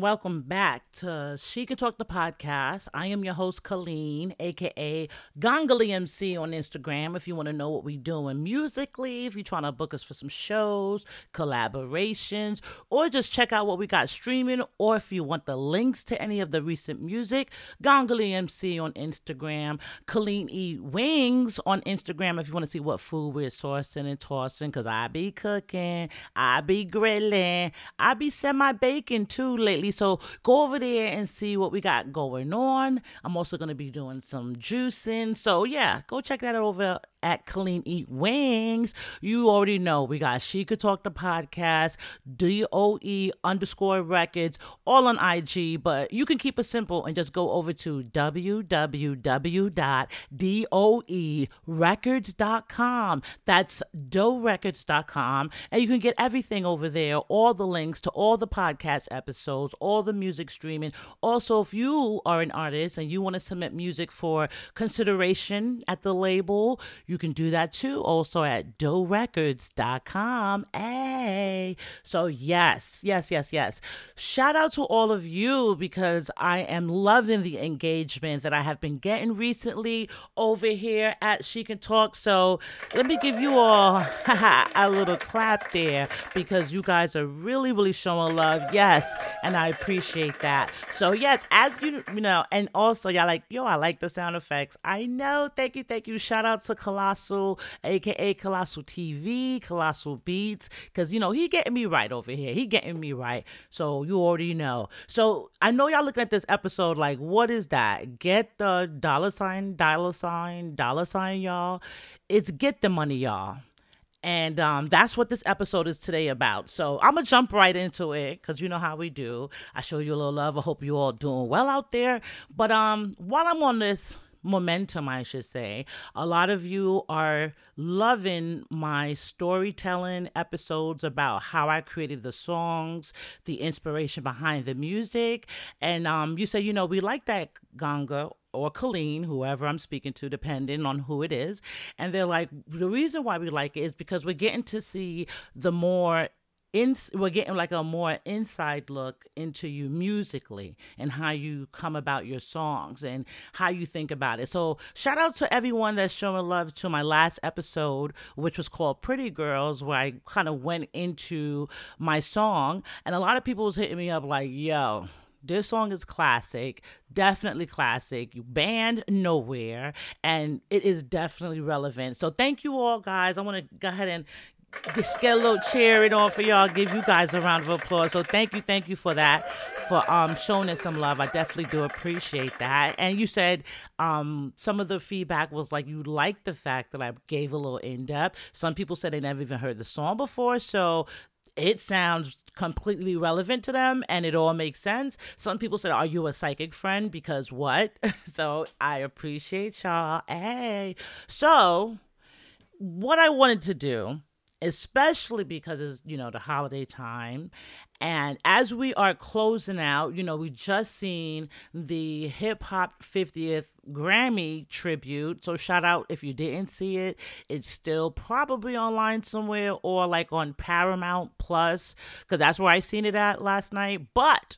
Welcome, back to She Can Talk the podcast. I am your host, Colleen, aka Gongali MC on Instagram. If you want to know what we're doing musically, if you're trying to book us for some shows, collaborations, or just check out what we got streaming, or if you want the links to any of the recent music, Gongali MC on Instagram, Colleen E Wings on Instagram. If you want to see what food we're sourcing and tossing, because I be cooking, I be grilling, I be semi baking too lately. So go over there and see what we got going on. I'm also going to be doing some juicing. So yeah, go check that out over at Clean Eat Wings. You already know we got She Could Talk the podcast, DOE underscore records, all on IG, but you can keep it simple and just go over to www.doerecords.com. That's doerecords.com. And you can get everything over there, all the links to all the podcast episodes, all the music streaming. Also, if you are an artist and you want to submit music for consideration at the label, you can do that too, also at doerecords.com. Hey. So, yes, yes, yes, yes. Shout out to all of you because I am loving the engagement that I have been getting recently over here at She Can Talk. So, let me give you all a little clap there because you guys are really, really showing love. Yes, and I appreciate that. So, yes, as you, you know, and also y'all like, yo, I like the sound effects. I know. Thank you, thank you. Shout out to Colossal, aka Colossal TV, Colossal Beats, because you know he getting me right over here. He getting me right. So you already know. So I know y'all looking at this episode like, what is that? Get the dollar sign, dollar sign, dollar sign, y'all. It's get the money, y'all. And um, that's what this episode is today about. So I'm gonna jump right into it because you know how we do. I show you a little love. I hope you all doing well out there. But um, while I'm on this momentum, I should say. A lot of you are loving my storytelling episodes about how I created the songs, the inspiration behind the music. And um, you say, you know, we like that Ganga or Colleen, whoever I'm speaking to, depending on who it is. And they're like, the reason why we like it is because we're getting to see the more in, we're getting like a more inside look into you musically and how you come about your songs and how you think about it. So shout out to everyone that's showing love to my last episode, which was called Pretty Girls, where I kind of went into my song, and a lot of people was hitting me up like, "Yo." This song is classic, definitely classic. You banned nowhere, and it is definitely relevant. So, thank you all, guys. I want to go ahead and just get a little cheering on for y'all. Give you guys a round of applause. So thank you, thank you for that, for um showing us some love. I definitely do appreciate that. And you said um some of the feedback was like you liked the fact that I gave a little in depth. Some people said they never even heard the song before, so it sounds completely relevant to them and it all makes sense. Some people said, Are you a psychic friend? Because what? so I appreciate y'all. Hey. So, what I wanted to do especially because it's you know the holiday time and as we are closing out you know we just seen the hip hop 50th grammy tribute. So shout out if you didn't see it. It's still probably online somewhere or like on paramount plus because that's where i seen it at last night. But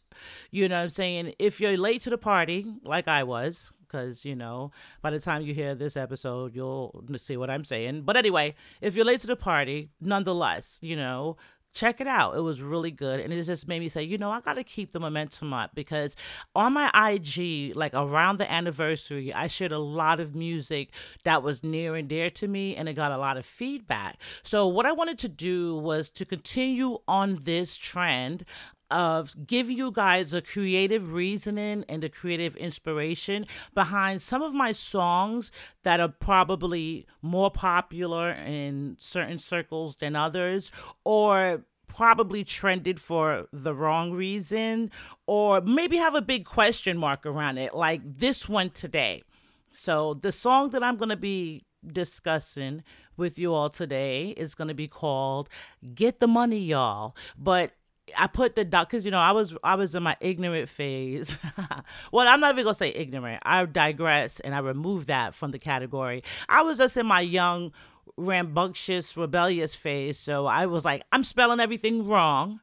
you know what i'm saying? If you're late to the party like i was because you know by the time you hear this episode you'll see what i'm saying. But anyway if you're late to the party nonetheless you know check it out. It was really good. And it just made me say, you know, I got to keep the momentum up because on my IG, like around the anniversary, I shared a lot of music that was near and dear to me and it got a lot of feedback. So, what I wanted to do was to continue on this trend of giving you guys a creative reasoning and a creative inspiration behind some of my songs that are probably more popular in certain circles than others or probably trended for the wrong reason or maybe have a big question mark around it like this one today. So the song that I'm going to be discussing with you all today is going to be called Get the Money Y'all. But I put the dot because you know I was I was in my ignorant phase. well, I'm not even gonna say ignorant. I digress and I remove that from the category. I was just in my young, rambunctious, rebellious phase. So I was like, I'm spelling everything wrong.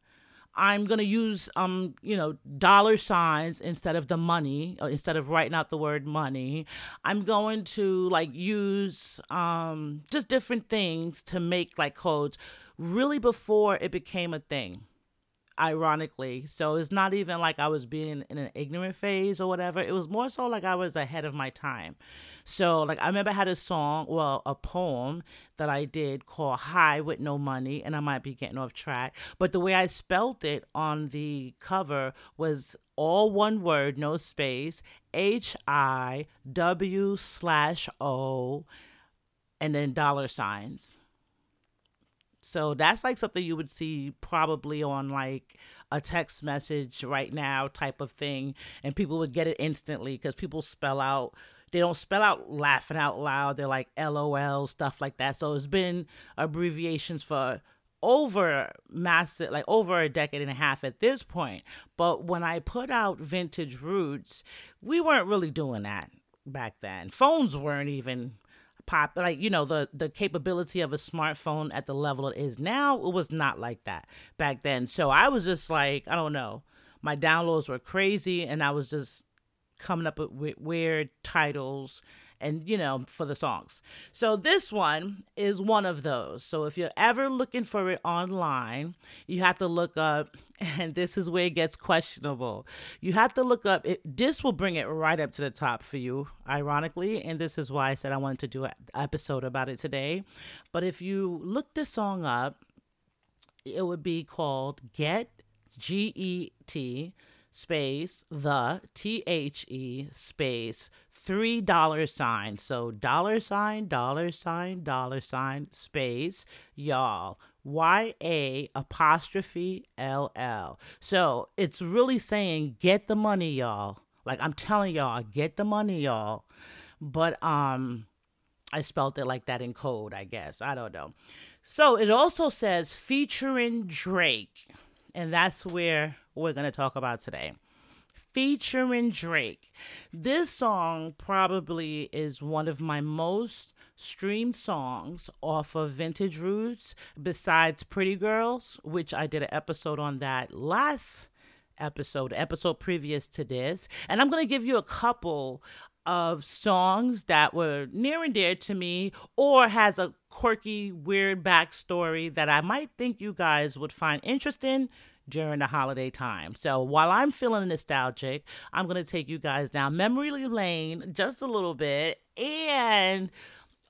I'm gonna use um you know dollar signs instead of the money uh, instead of writing out the word money. I'm going to like use um just different things to make like codes really before it became a thing ironically. So it's not even like I was being in an ignorant phase or whatever. It was more so like I was ahead of my time. So like I remember I had a song, well, a poem that I did called High with No Money, and I might be getting off track. But the way I spelled it on the cover was all one word, no space, H I W slash O, and then dollar signs. So that's like something you would see probably on like a text message right now type of thing. And people would get it instantly because people spell out, they don't spell out laughing out loud. They're like LOL, stuff like that. So it's been abbreviations for over massive like over a decade and a half at this point but when i put out vintage roots we weren't really doing that back then phones weren't even pop like you know the the capability of a smartphone at the level it is now it was not like that back then. So i was just like i don't know. My downloads were crazy and i was just coming up with weird titles and you know for the songs. So this one is one of those. So if you're ever looking for it online you have to look up and this is where it gets questionable. You have to look up it this will bring it right up to the top for you ironically and this is why i said i wanted to do an episode about it today. But if you look this song up it would be called get g-e-t space the T H E space three dollar sign. So dollar sign, dollar sign, dollar sign, space, y'all. Y A apostrophe L L. So it's really saying get the money, y'all. Like I'm telling y'all, get the money, y'all. But um I spelled it like that in code, I guess. I don't know. So it also says featuring Drake. And that's where we're to talk about today. Featuring Drake. This song probably is one of my most streamed songs off of Vintage Roots, besides Pretty Girls, which I did an episode on that last episode, episode previous to this. And I'm going to give you a couple of songs that were near and dear to me or has a quirky, weird backstory that I might think you guys would find interesting during the holiday time. So while I'm feeling nostalgic, I'm going to take you guys down memory lane just a little bit and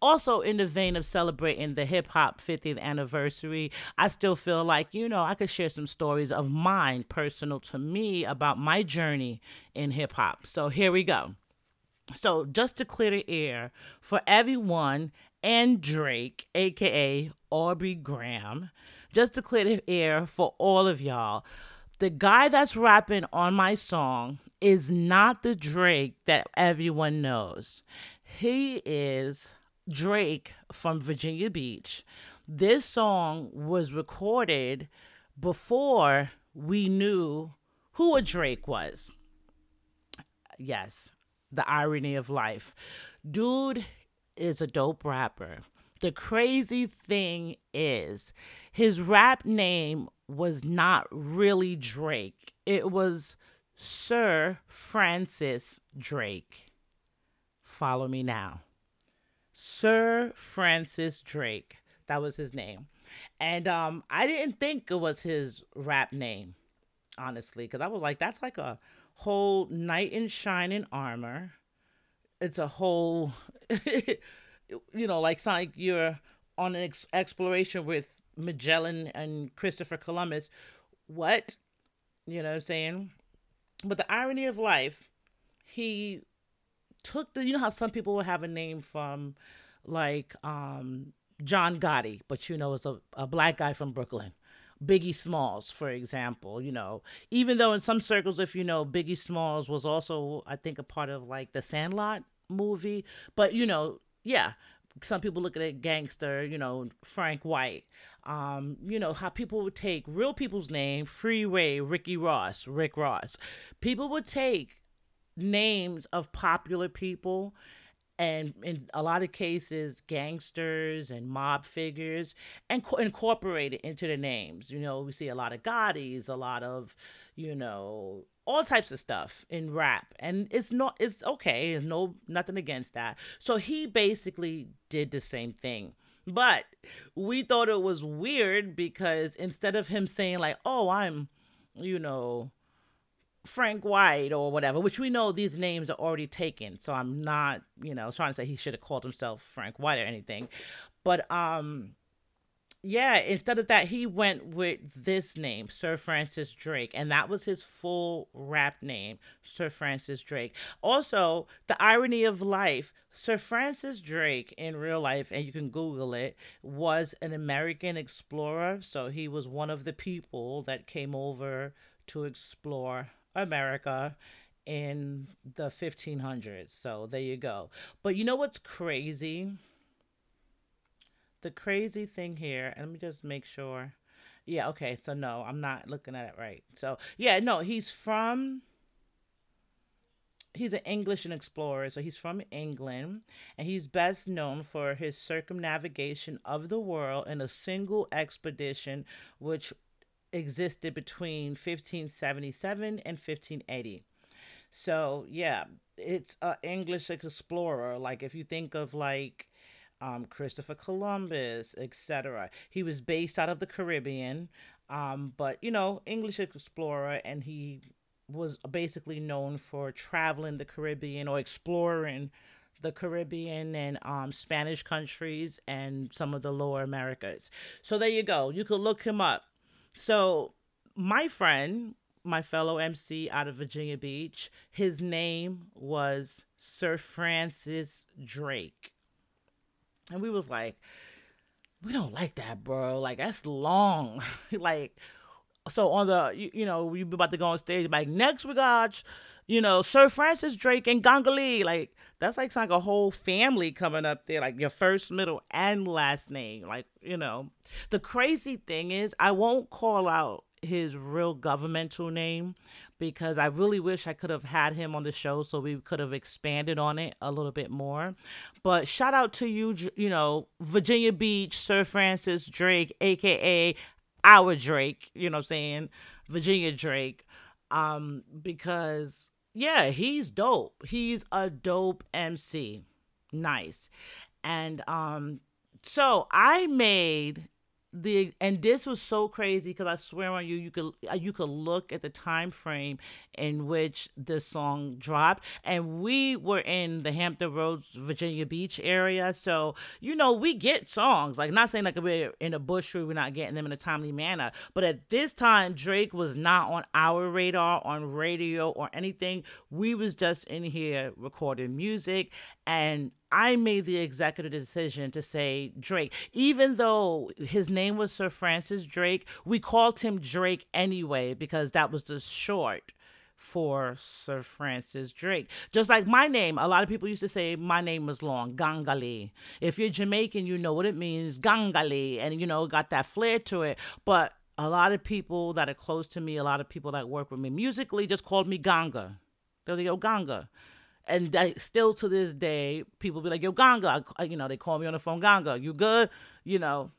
also in the vein of celebrating the hip hop 50th anniversary, I still feel like, you know, I could share some stories of mine personal to me about my journey in hip hop. So here we go. So just to clear the air for everyone and Drake, aka Aubrey Graham, just to clear the air for all of y'all. The guy that's rapping on my song is not the Drake that everyone knows. He is Drake from Virginia Beach. This song was recorded before we knew who a Drake was. Yes, the irony of life. Dude is a dope rapper. The crazy thing is, his rap name was not really Drake, it was Sir Francis Drake. Follow me now. Sir Francis Drake. That was his name. And um, I didn't think it was his rap name, honestly, because I was like, that's like a whole knight in shining armor. It's a whole you know, like like you're on an ex- exploration with Magellan and Christopher Columbus. What? You know what I'm saying? But the irony of life, he took the you know how some people will have a name from like um John Gotti, but you know it's a, a black guy from Brooklyn. Biggie Smalls, for example, you know, even though in some circles, if you know, Biggie Smalls was also, I think, a part of like the Sandlot movie, but you know, yeah, some people look at it gangster, you know, Frank White. Um, you know, how people would take real people's name, Freeway, Ricky Ross, Rick Ross. People would take names of popular people and in a lot of cases, gangsters and mob figures and co- incorporated into the names. You know, we see a lot of Gottis, a lot of, you know, all types of stuff in rap and it's not it's okay there's no nothing against that so he basically did the same thing but we thought it was weird because instead of him saying like oh i'm you know Frank White or whatever, which we know these names are already taken. So I'm not, you know, trying to say he should have called himself Frank White or anything. But um yeah, instead of that, he went with this name, Sir Francis Drake, and that was his full rap name, Sir Francis Drake. Also, the irony of life, Sir Francis Drake in real life, and you can Google it, was an American explorer. So he was one of the people that came over to explore America in the 1500s. So there you go. But you know what's crazy? The crazy thing here, and let me just make sure. Yeah, okay. So no, I'm not looking at it right. So yeah, no, he's from he's an English and explorer, so he's from England, and he's best known for his circumnavigation of the world in a single expedition, which existed between 1577 and 1580. So yeah, it's an English explorer. Like if you think of like um, Christopher Columbus, etc. He was based out of the Caribbean, um, but you know, English explorer, and he was basically known for traveling the Caribbean or exploring the Caribbean and um, Spanish countries and some of the lower Americas. So there you go. You could look him up. So my friend, my fellow MC out of Virginia Beach, his name was Sir Francis Drake. And we was like, we don't like that, bro. Like that's long. like so on the you, know, you know, about to go on stage like next we got you know, Sir Francis Drake and Ganga Like that's like like a whole family coming up there, like your first, middle, and last name. Like, you know. The crazy thing is I won't call out his real governmental name because I really wish I could have had him on the show so we could have expanded on it a little bit more. But shout out to you, you know, Virginia Beach, Sir Francis Drake, aka our Drake, you know what I'm saying? Virginia Drake. Um, because yeah, he's dope. He's a dope MC. Nice. And um so I made the and this was so crazy because I swear on you, you could uh, you could look at the time frame in which this song dropped, and we were in the Hampton Roads, Virginia Beach area, so you know we get songs. Like not saying like we're in a bush where we're not getting them in a timely manner, but at this time Drake was not on our radar on radio or anything. We was just in here recording music, and I made the executive decision to say Drake. Even though his name was Sir Francis Drake, we called him Drake anyway because that was the short for Sir Francis Drake. Just like my name, a lot of people used to say my name was long, Ganga Lee. If you're Jamaican, you know what it means, Ganga Lee, and you know, got that flair to it. But a lot of people that are close to me, a lot of people that work with me musically just called me Ganga. They'll go, Ganga and I, still to this day, people be like, "Yo, Ganga," I, you know, they call me on the phone, "Ganga, you good?" You know,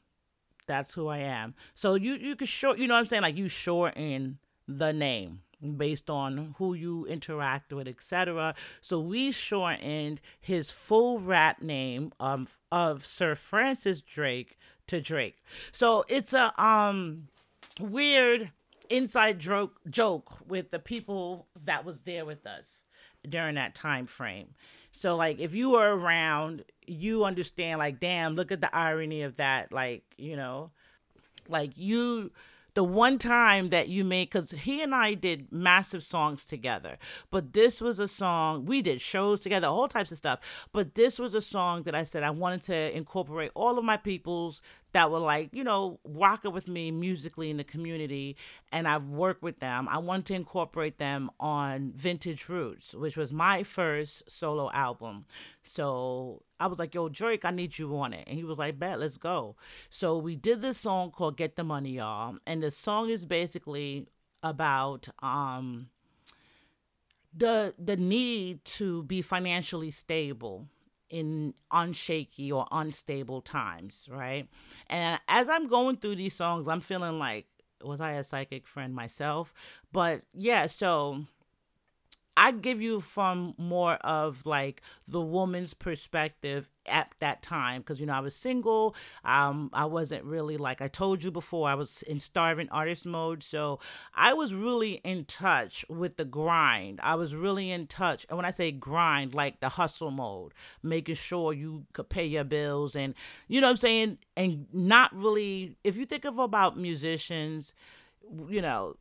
that's who I am. So you you can short, you know, what I'm saying like you shorten the name based on who you interact with, etc. So we shortened his full rap name of of Sir Francis Drake to Drake. So it's a um weird inside joke joke with the people that was there with us during that time frame. So like if you were around, you understand like damn, look at the irony of that like, you know, like you the one time that you made because he and i did massive songs together but this was a song we did shows together all types of stuff but this was a song that i said i wanted to incorporate all of my people's that were like, you know, rocking with me musically in the community. And I've worked with them. I wanted to incorporate them on Vintage Roots, which was my first solo album. So I was like, yo, Drake, I need you on it. And he was like, bet, let's go. So we did this song called Get the Money, y'all. And the song is basically about um the the need to be financially stable in unshaky or unstable times, right? And as I'm going through these songs, I'm feeling like, was I a psychic friend myself? But yeah, so I give you from more of like the woman's perspective at that time because you know I was single. Um, I wasn't really like I told you before. I was in starving artist mode, so I was really in touch with the grind. I was really in touch, and when I say grind, like the hustle mode, making sure you could pay your bills, and you know what I'm saying, and not really. If you think of about musicians, you know,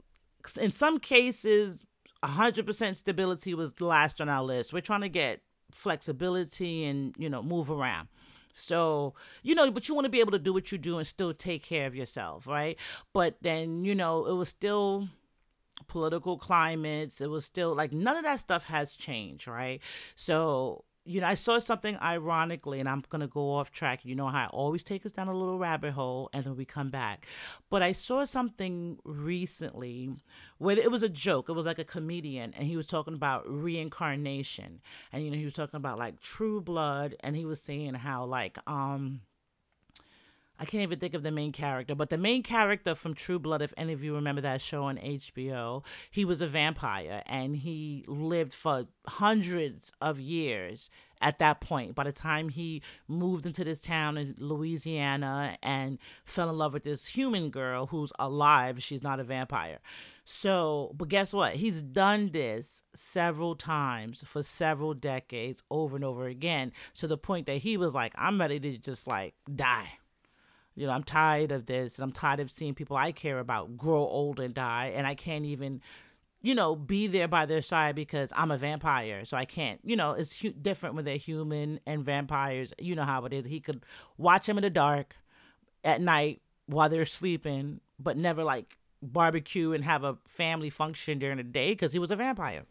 in some cases 100% stability was last on our list. We're trying to get flexibility and, you know, move around. So, you know, but you want to be able to do what you do and still take care of yourself, right? But then, you know, it was still political climates. It was still like none of that stuff has changed, right? So, you know, I saw something ironically, and I'm going to go off track. You know how I always take us down a little rabbit hole and then we come back. But I saw something recently where it was a joke. It was like a comedian, and he was talking about reincarnation. And, you know, he was talking about like true blood, and he was saying how, like, um, I can't even think of the main character, but the main character from True Blood, if any of you remember that show on HBO, he was a vampire and he lived for hundreds of years at that point. By the time he moved into this town in Louisiana and fell in love with this human girl who's alive, she's not a vampire. So, but guess what? He's done this several times for several decades over and over again to the point that he was like, I'm ready to just like die you know, I'm tired of this. I'm tired of seeing people I care about grow old and die, and I can't even, you know, be there by their side because I'm a vampire. So I can't, you know, it's hu- different when they're human and vampires. You know how it is. He could watch them in the dark at night while they're sleeping, but never like barbecue and have a family function during the day because he was a vampire.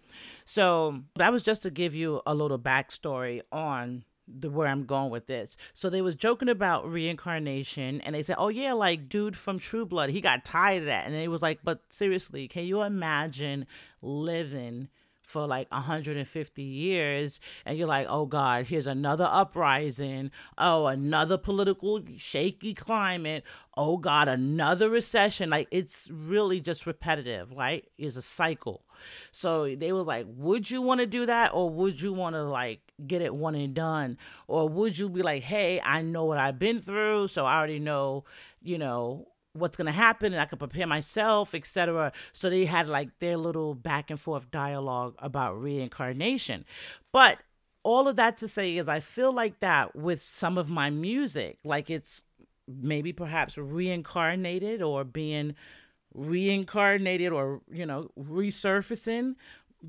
So that was just to give you a little backstory on the where I'm going with this. So they was joking about reincarnation and they said, "Oh yeah, like dude from True Blood, he got tired of that." And it was like, "But seriously, can you imagine living for like 150 years and you're like oh god here's another uprising. Oh another political shaky climate. Oh god another recession. Like it's really just repetitive right? It's a cycle. So they was like would you want to do that or would you want to like get it one and done? Or would you be like hey i know what i've been through so i already know you know what's going to happen and I could prepare myself, etc. So they had like their little back and forth dialogue about reincarnation. But all of that to say is I feel like that with some of my music, like it's maybe perhaps reincarnated or being reincarnated or, you know, resurfacing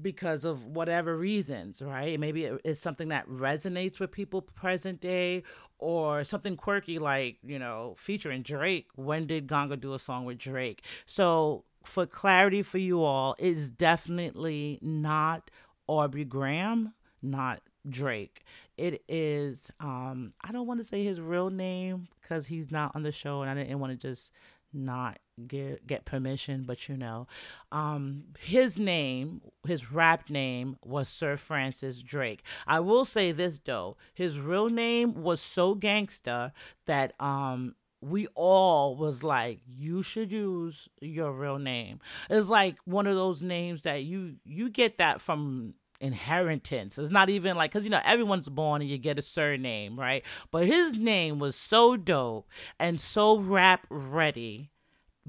because of whatever reasons, right? Maybe it's something that resonates with people present day or something quirky like, you know, featuring Drake. When did Ganga do a song with Drake? So, for clarity for you all, it's definitely not Aubrey Graham, not Drake. It is um I don't want to say his real name cuz he's not on the show and I didn't want to just not get get permission, but you know, um, his name, his rap name was Sir Francis Drake. I will say this though, his real name was so gangsta that um we all was like you should use your real name it's like one of those names that you you get that from inheritance. It's not even like because you know everyone's born and you get a surname, right? But his name was so dope and so rap ready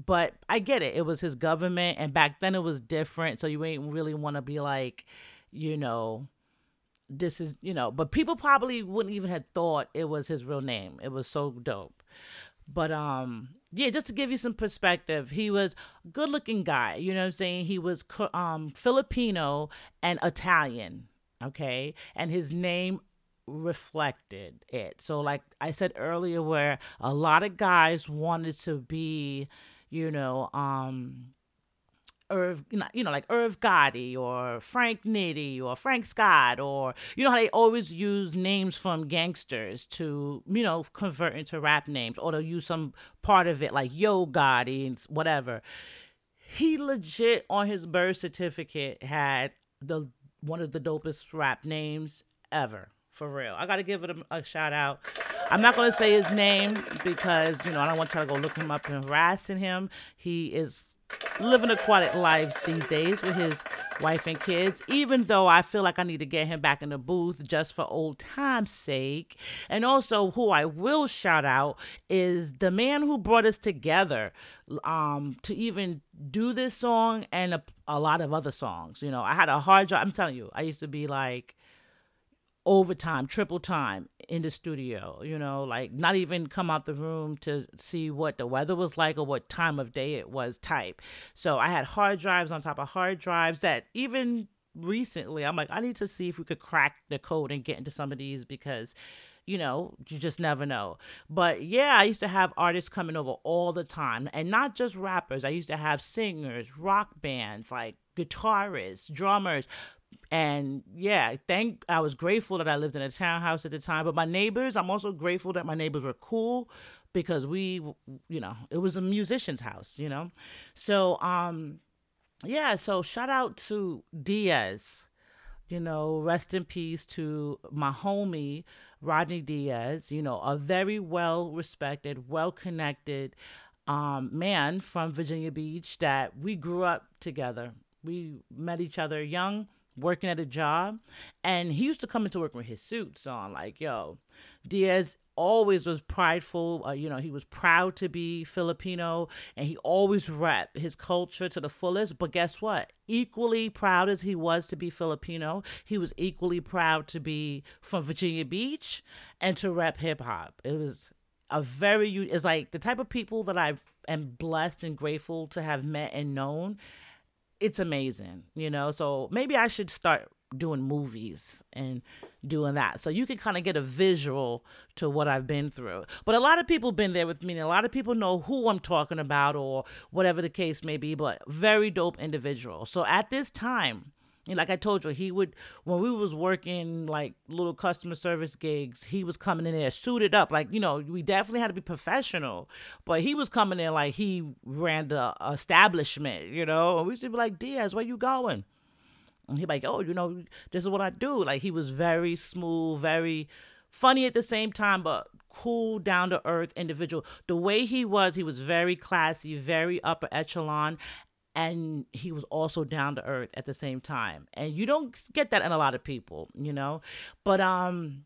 but I get it. It was his government, and back then it was different. So you ain't really want to be like, you know, this is, you know, but people probably wouldn't even have thought it was his real name. It was so dope. But um, yeah, just to give you some perspective, he was good-looking guy. You know what I'm saying? He was um Filipino and Italian. Okay, and his name reflected it. So, like I said earlier, where a lot of guys wanted to be you know, um, Irv, you know, like Irv Gotti or Frank Nitty or Frank Scott or, you know, how they always use names from gangsters to, you know, convert into rap names or they'll use some part of it like Yo Gotti and whatever. He legit on his birth certificate had the one of the dopest rap names ever. For real. I got to give it a, a, shout out. I'm not going to say his name because, you know, I don't want y'all to go look him up and harassing him. He is living a quiet life these days with his wife and kids, even though I feel like I need to get him back in the booth just for old time's sake. And also, who I will shout out is the man who brought us together um, to even do this song and a, a lot of other songs. You know, I had a hard job. I'm telling you, I used to be like, overtime, triple time in the studio, you know, like not even come out the room to see what the weather was like or what time of day it was type. So I had hard drives on top of hard drives that even recently I'm like, I need to see if we could crack the code and get into some of these because you know, you just never know. But yeah, I used to have artists coming over all the time, and not just rappers. I used to have singers, rock bands, like guitarists, drummers, and yeah, thank I was grateful that I lived in a townhouse at the time. But my neighbors, I'm also grateful that my neighbors were cool because we, you know, it was a musician's house, you know. So um, yeah. So shout out to Diaz. You know, rest in peace to my homie Rodney Diaz. You know, a very well respected, well connected um, man from Virginia Beach that we grew up together. We met each other young working at a job and he used to come into work with his suits on like yo diaz always was prideful uh, you know he was proud to be filipino and he always rep his culture to the fullest but guess what? Equally proud as he was to be filipino he was equally proud to be from virginia beach and to rep hip-hop. It was a very it's like the type of people that i am blessed and grateful to have met and known it's amazing, you know. So maybe I should start doing movies and doing that so you can kind of get a visual to what I've been through. But a lot of people been there with me and a lot of people know who I'm talking about or whatever the case may be, but very dope individual. So at this time, and like I told you, he would when we was working like little customer service gigs, he was coming in there suited up. Like, you know, we definitely had to be professional. But he was coming in like he ran the establishment, you know. And we used to be like, Diaz, where you going? And he like, oh, you know, this is what I do. Like he was very smooth, very funny at the same time, but cool, down to earth individual. The way he was, he was very classy, very upper echelon and he was also down to earth at the same time. And you don't get that in a lot of people you know? But um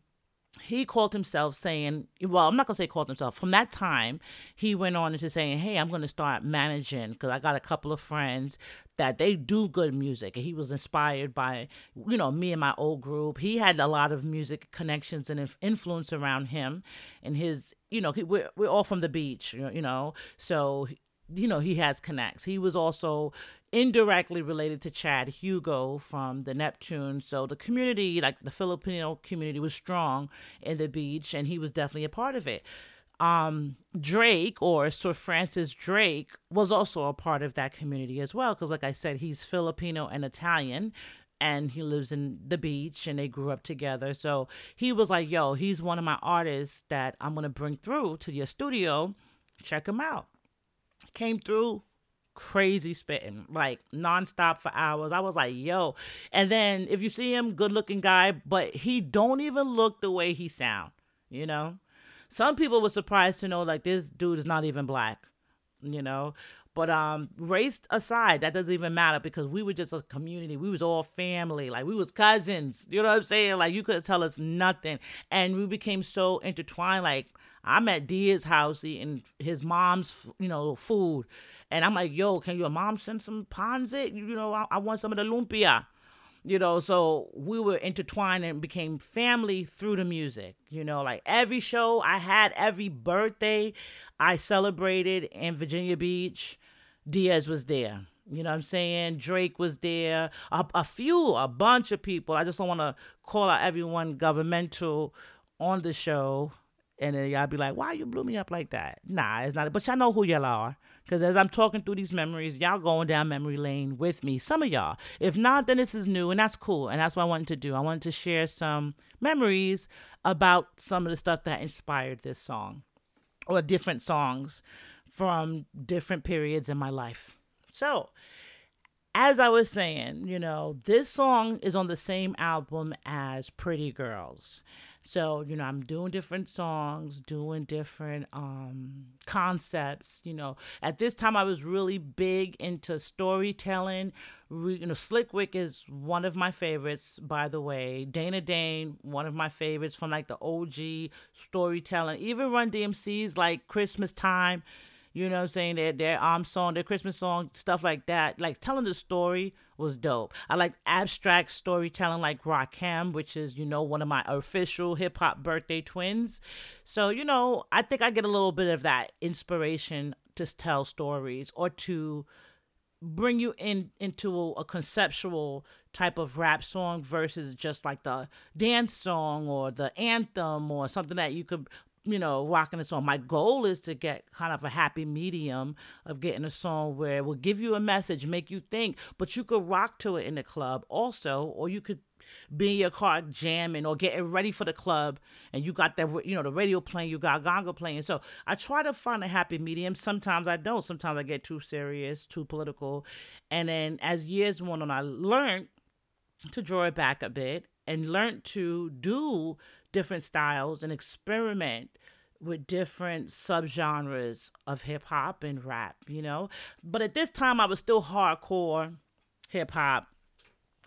he called himself saying well i'm not to say called himself. From that time he went on into saying hey i'm to start managing because i got a couple of friends that they do good music. And he was inspired by you know me and my old group. He had a lot of music connections and influence around him and his you know we're, we're all from the beach you know? So you know, he has connects. He was also indirectly related to Chad Hugo from the Neptune. So the community, like the Filipino community, was strong in the beach, and he was definitely a part of it. Um, Drake or Sir Francis Drake was also a part of that community as well, because like I said, he's Filipino and Italian. And he lives in the beach and they grew up together. So he was like, Yo, he's one of my artists that I'm to bring through to your studio. Check him out came through crazy spitting like nonstop for hours. I was like, yo. And then if you see him, good looking guy, but he don't even look the way he sound, you know? Some people were surprised to know like this dude is not even black, you know? But um race aside, that doesn't even matter because we were just a community. We was all family. Like we was cousins. You know what I'm saying? Like you couldn't tell us nothing. And we became so intertwined like I'm at Diaz's house eating his mom's, you know, food. And I'm like, yo, can your mom send some ponze? You know, I, I want some of the lumpia. You know, so we were intertwined and became family through the music. You know, like every show I had, every birthday I celebrated in Virginia Beach, Diaz was there. You know what I'm saying? Drake was there. A, a few, a bunch of people. I just don't want to call out everyone governmental on the show. And then y'all be like, why you blew me up like that? Nah, it's not. But y'all know who y'all are. Because as I'm talking through these memories, y'all going down memory lane with me. Some of y'all. If not, then this is new. And that's cool. And that's what I wanted to do. I wanted to share some memories about some of the stuff that inspired this song or different songs from different periods in my life. So, as I was saying, you know, this song is on the same album as Pretty Girls. So, you know, I'm doing different songs, doing different um, concepts. You know, at this time, I was really big into storytelling. Re- you know, Slick Rick is one of my favorites, by the way. Dana Dane, one of my favorites from like the OG storytelling. Even Run DMC's like Christmas Time. You know what I'm saying? Their their um song, their Christmas song, stuff like that. Like telling the story was dope. I like abstract storytelling like Rakim, which is, you know, one of my official hip hop birthday twins. So, you know, I think I get a little bit of that inspiration to tell stories or to bring you in into a, a, conceptual type of rap song versus just like the dance song or the anthem or something that you could you know, rocking a song. My goal is to get kind of a happy medium of getting a song where it will give you a message, make you think, but you could rock to it in the club also, or you could be in your car jamming or getting ready for the club and you got that you know the radio playing you got ganga playing. So i try to find a happy medium. Sometimes i don't. Sometimes i get too serious too political. And then as years went on i learned to draw it back a bit and learned to do different styles and experiment with different subgenres of hip hop and rap, you know? But at this time, I was still hardcore hip hop.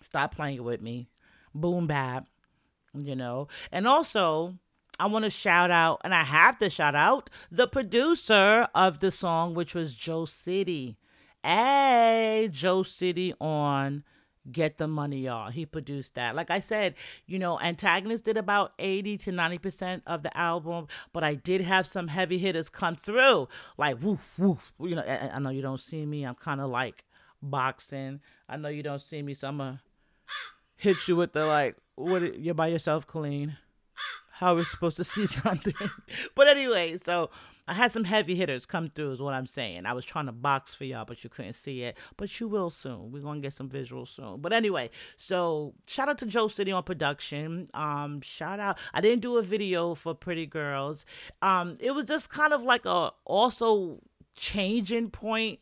Stop playing with me. Boom bap, you know? And also, I want to shout out, and I have to shout out the producer of the song, which was Joe City. Hey, Joe City on Get the Money, y'all. He produced that. Like I said, you know, Antagonist did about 80 to 90% of the album, but I did have some heavy hitters come through. Like, woof, woof. You know, I, I know you don't see me. I'm kind of like boxing. I know you don't see me, so I'm going to hit you with the, like, what, you're by yourself, Colleen. How we supposed to see something? but anyway, so I had some heavy hitters come through, is what I'm saying. I was trying to box for y'all, but you couldn't see it. But you will soon. We're gonna get some visuals soon. But anyway, so shout out to Joe City on production. Um, shout out. I didn't do a video for Pretty Girls. Um, it was just kind of like a also changing point.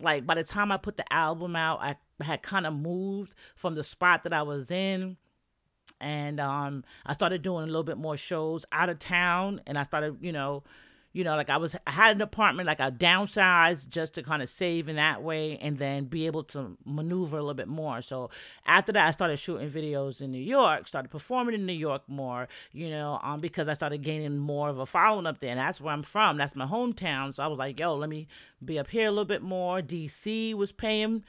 Like by the time I put the album out, I had kind of moved from the spot that I was in and um, I started doing a little bit more shows out of town, and I started, you know, you know, like I was I had an apartment, like I downsized just to kind of save in that way and then be able to maneuver a little bit more. So after that I started shooting videos in New York, started performing in New York more, you know, um because I started gaining more of a following up there. And that's where I'm from. That's my hometown. So I was like, yo, let me be up here a little bit more. DC was paying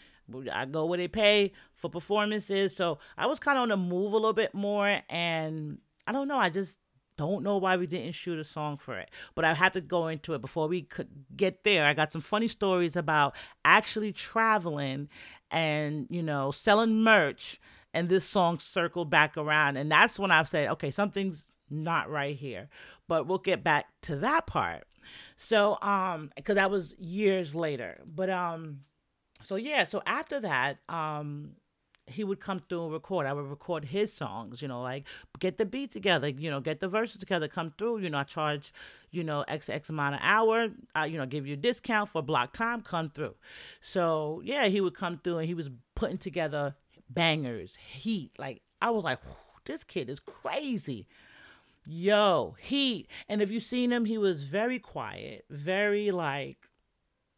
I go where they pay for performances. So I was kind of on the move a little bit more and I don't know, I just don't know why we didn't shoot a song for it, but I had to go into it before we could get there. I got some funny stories about actually traveling and, you know, selling merch. And this song circled back around. And that's when I said, okay, something's not right here. But we'll get back to that part. So, um, because that was years later. But, um, so yeah, so after that, um, he would come through and record. I would record his songs, you know, like get the beat together, you know, get the verses together, come through. You know, I charge, you know, X X amount of hour. I, you know, give you a discount for block time. Come through. So yeah, he would come through and he was putting together bangers, heat. Like I was like, this kid is crazy. Yo, heat. And if you seen him, he was very quiet, very like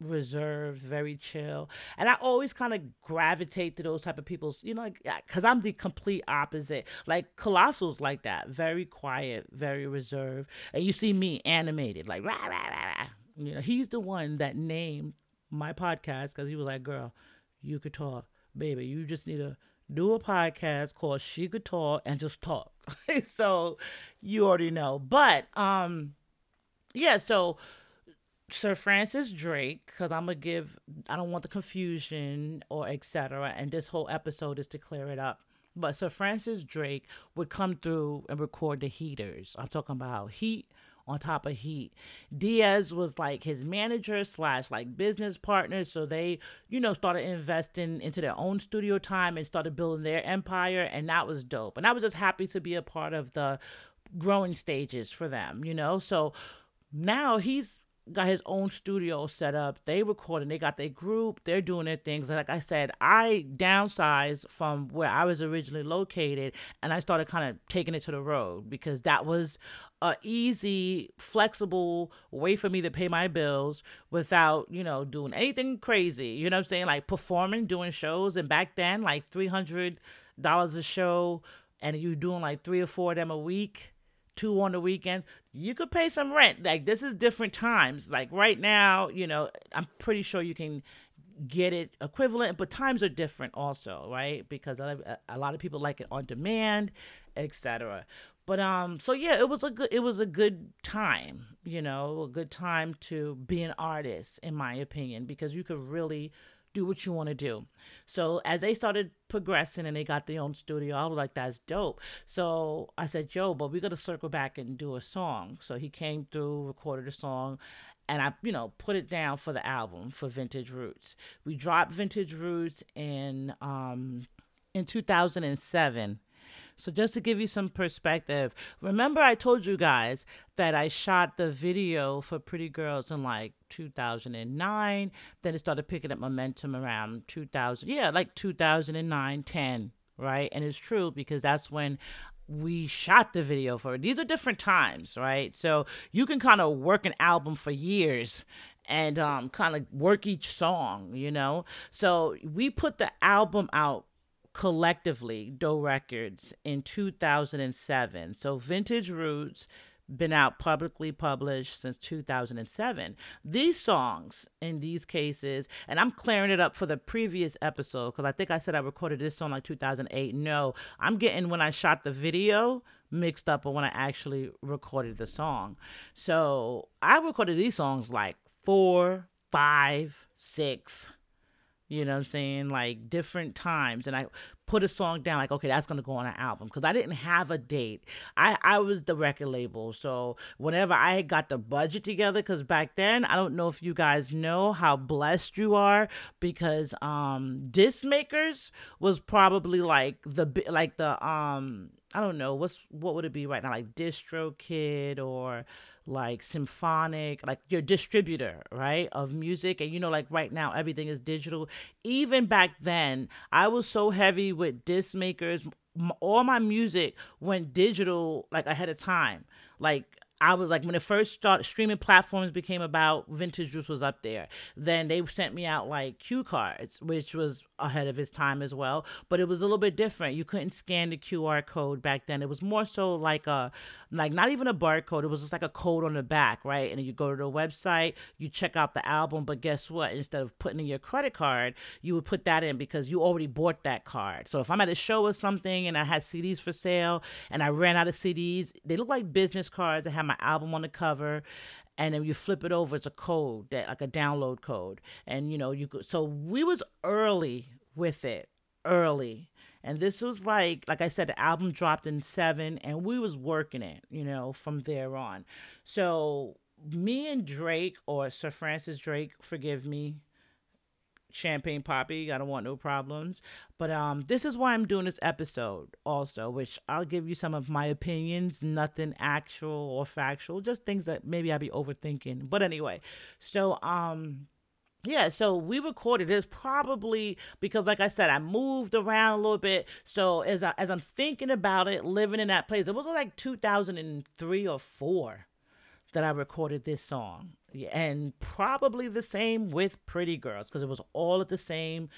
reserved, very chill. And I always kind of gravitate to those type of people, you know, like, cause I'm the complete opposite. Like Colossal's like that, very quiet, very reserved. And you see me animated, like, rah, rah, rah, you know, he's the one that named my podcast cause he was like, girl, you could talk, baby. You just need to do a podcast called She Could Talk and just talk. so you already know. But, um, yeah, so, Sir Francis Drake, because I'm gonna give, I don't want the confusion or etc. And this whole episode is to clear it up. But Sir Francis Drake would come through and record the heaters. I'm talking about heat on top of heat. Diaz was like his manager slash like business partner. So they, you know, started investing into their own studio time and started building their empire. And that was dope. And I was just happy to be a part of the growing stages for them, you know? So now he's got his own studio set up. They recording, they got their group, they're doing their things. Like I said, I downsized from where I was originally located and I started kind of taking it to the road because that was a easy, flexible way for me to pay my bills without, you know, doing anything crazy. You know what I'm saying? Like performing, doing shows. And back then, like $300 a show and you doing like three or four of them a week two on the weekend, you could pay some rent. Like this is different times. Like right now, you know, I'm pretty sure you can get it equivalent, but times are different also, right? Because a, lot of people like it on demand, etc. But um, so yeah, it was a good it was a good time, you know, a good time to be an artist, in my opinion, because you could really do what you want to do. So as they started progressing and they got their own studio, I was like, that's dope. So I said, Joe, but we got to circle back and do a song. So he came through, recorded a song, and I, you know, put it down for the album for Vintage Roots. We dropped Vintage Roots in um in 2007 so, just to give you some perspective, remember I told you guys that I shot the video for Pretty Girls in like 2009. Then it started picking up momentum around 2000. Yeah, like 2009, 10, right? And it's true because that's when we shot the video for it. These are different times, right? So you can kind of work an album for years and um, kind of work each song, you know? So we put the album out collectively, Doe Records, in 2007. So Vintage Roots been out publicly published since 2007. These songs in these cases, and I'm clearing it up for the previous episode because I think I said I recorded this song like 2008. No, I'm getting when I shot the video mixed up or when I actually recorded the song. So I recorded these songs like four, five, six, you know what I'm saying? Like different times. And I put a song down, like, okay, that's to go on an album. Because I didn't have a date. I, I was the record label. So whenever I got the budget together, because back then, I don't know if you guys know how blessed you are, because um, disc makers was probably like the, like the, um, I don't know, what's, what would it be right now? Like DistroKid or, like symphonic like your distributor right of music. And you know like right now everything is digital. Even back then i was so heavy with disc makers. All my music went digital like ahead of time. Like I was like when it first started streaming platforms became about vintage juice was up there. Then they sent me out like cue cards, which was ahead of his time as well. But it was a little bit different. You couldn't scan the QR code back then. It was more so like a like not even a barcode. It was just like a code on the back, right? And you go to the website, you check out the album, but guess what? Instead of putting in your credit card, you would put that in because you already bought that card. So if I'm at a show or something and I had CDs for sale and I ran out of CDs, they look like business cards. I had my album on the cover and then you flip it over it's a code that like a download code. And you know you could so we was early with it early. And this was like like i said the album dropped in seven and we was working it you know from there on. So me and drake or sir francis drake forgive me champagne Papi i don't want no problems. But um this is why i'm doing this episode also which i'll give you some of my opinions nothing actual or factual just things that maybe i'll be overthinking. But anyway so um yeah, so we recorded this probably because, like I said, I moved around a little bit. So as I as I'm thinking about it, living in that place, it was like 2003 or four that I recorded this song and probably the same with Pretty Girls because it was all at the same,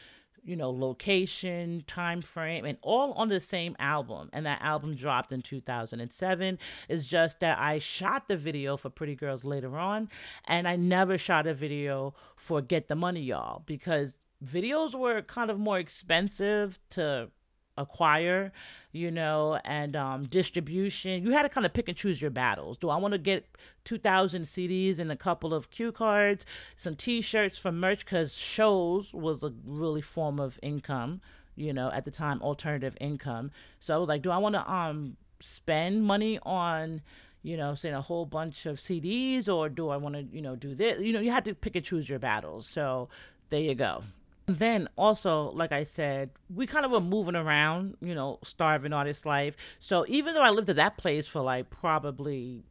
you know, location, time frame, and all on the same album. And that album dropped in 2007. It's just that I shot the video for Pretty Girls later on, and I never shot a video for Get the Money Y'all because videos were kind of more expensive to acquire, you know, and um, distribution. You had to kind of pick and choose your battles. Do I want to get 2,000 CDs and a couple of cue cards, some T-shirts for merch? Because shows was a really form of income, you know, at the time, alternative income. So I was like, do I want to um spend money on you know, saying a whole bunch of CDs, or do I want to, you know, do this? You know, you had to pick and choose your battles. So there you go. Then also, like I said, we kind of were moving around, you know, starving artist life. So even though I lived at that place for like probably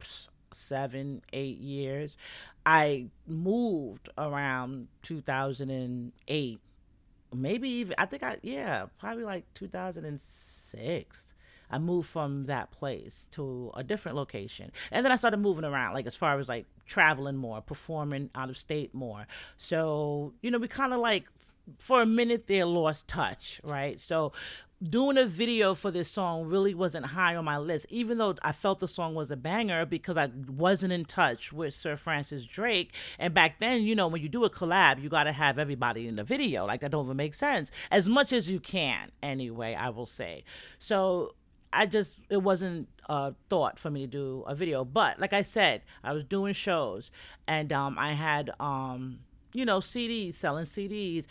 seven, eight years. I moved around 2008, maybe even, I think I, yeah, probably like 2006. I moved from that place to a different location. And then I started moving around, like as far as like traveling more, performing out of state more. So, you know, we kind of like for a minute there lost touch, right? So doing a video for this song really wasn't high on my list, even though I felt the song was a banger because I wasn't in touch with Sir Francis Drake. And back then, you know, when you do a collab, you got to have everybody in the video. Like that don't even make sense. As much as you can, anyway, I will say. So I just, it wasn't a thought for me to do a video. But like I said, I was doing shows and um, I had, um, you know, CDs, selling CDs.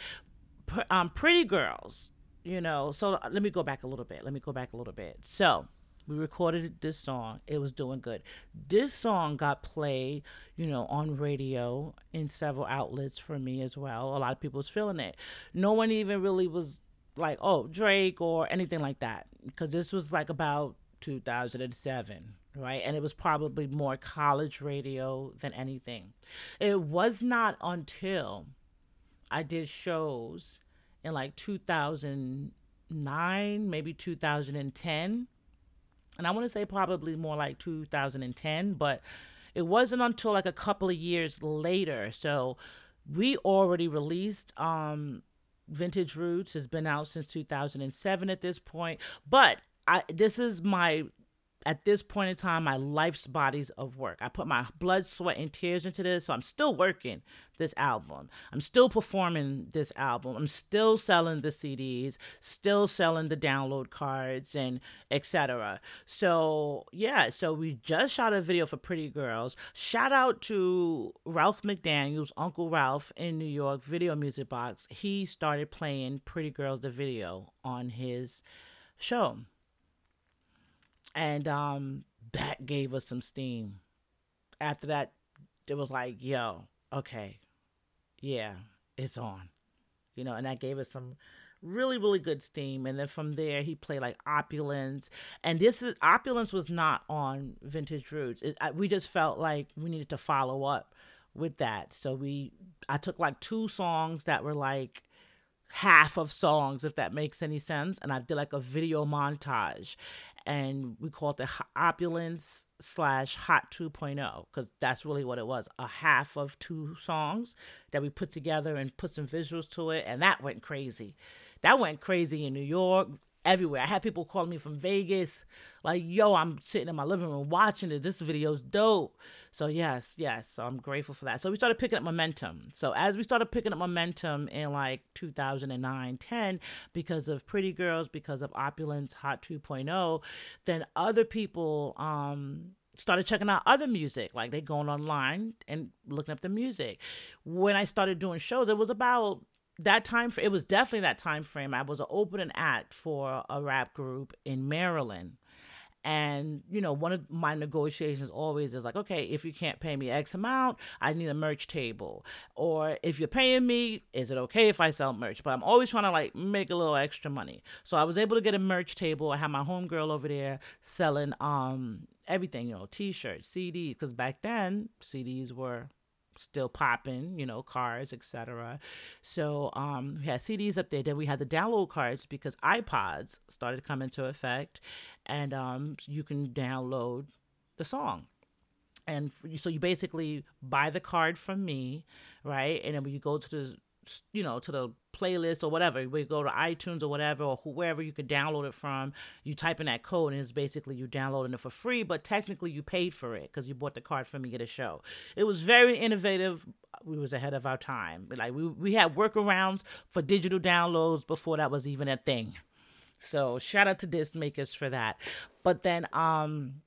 Um, Pretty Girls you know. So uh, let me go back a little bit. Let me go back a little bit. So we recorded this song. It was doing good. This song got played you know on radio in several outlets for me as well. A lot of people was feeling it. No one even really was like oh drake or anything like that because this was like about 2007 right and it was probably more college radio than anything it was not until i did shows in like 2009, maybe 2010. And I want to say probably more like 2010, but it wasn't until like a couple of years later. So we already released um Vintage Roots has been out since 2007 at this point, but I this is my at this point in time my life's bodies of work. I put my blood, sweat, and tears into this, so I'm still working this album. I'm still performing this album. I'm still selling the CDs, still selling the download cards, and etc. So yeah, so we just shot a video for Pretty Girls. Shout out to Ralph McDaniels, Uncle Ralph in New York, Video Music Box. He started playing Pretty Girls the video on his show and um, that gave us some steam. After that, it was like, yo, okay, yeah, it's on, you know, and that gave us some really really good steam. And then from there he played like opulence. And this is opulence was not on vintage roots. It, I, we just felt like we needed to follow up with that. So we i took like two songs that were like half of songs if that makes any sense. And i did like a video montage and we called it the opulence slash hot 2.0 because that's really what it was a half of two songs that we put together and put some visuals to it and that went crazy. That went crazy in new york everywhere. I had people calling me from Vegas, like, yo, I'm sitting in my living room watching this. This video's dope. So, yes, yes. So, I'm grateful for that. So, we started picking up momentum. So, as we started picking up momentum in like 2009, 10, because of Pretty Girls, because of Opulence, Hot 2.0, then other people, um, started checking out other music like they going online and looking up the music when i started doing shows it was about that time it was definitely that time frame. I was an opening act for a rap group in maryland. And you know one of my negotiations always is like okay if you can't pay me x amount i need a merch table. Or if you're paying me is it okay if i sell merch? But i'm always trying to like make a little extra money. So i was able to get a merch table. I had my homegirl over there selling um everything you know t-shirts cds because back then cds were still popping, you know, cars, etc. So um, we had CDs up there. Then we had the download cards because iPods started coming into effect, and um, you can download the song. And so you basically buy the card from me, right? And then when you go to the you know, to the playlist or whatever. We go to iTunes or whatever, or whoever you could download it from. You type in that code, and it's basically you downloading it for free, but technically you paid for it because you bought the card from me at a show. It was very innovative. We was ahead of our time. Like we we had workarounds for digital downloads before that was even a thing. So shout out to disc makers for that. But then um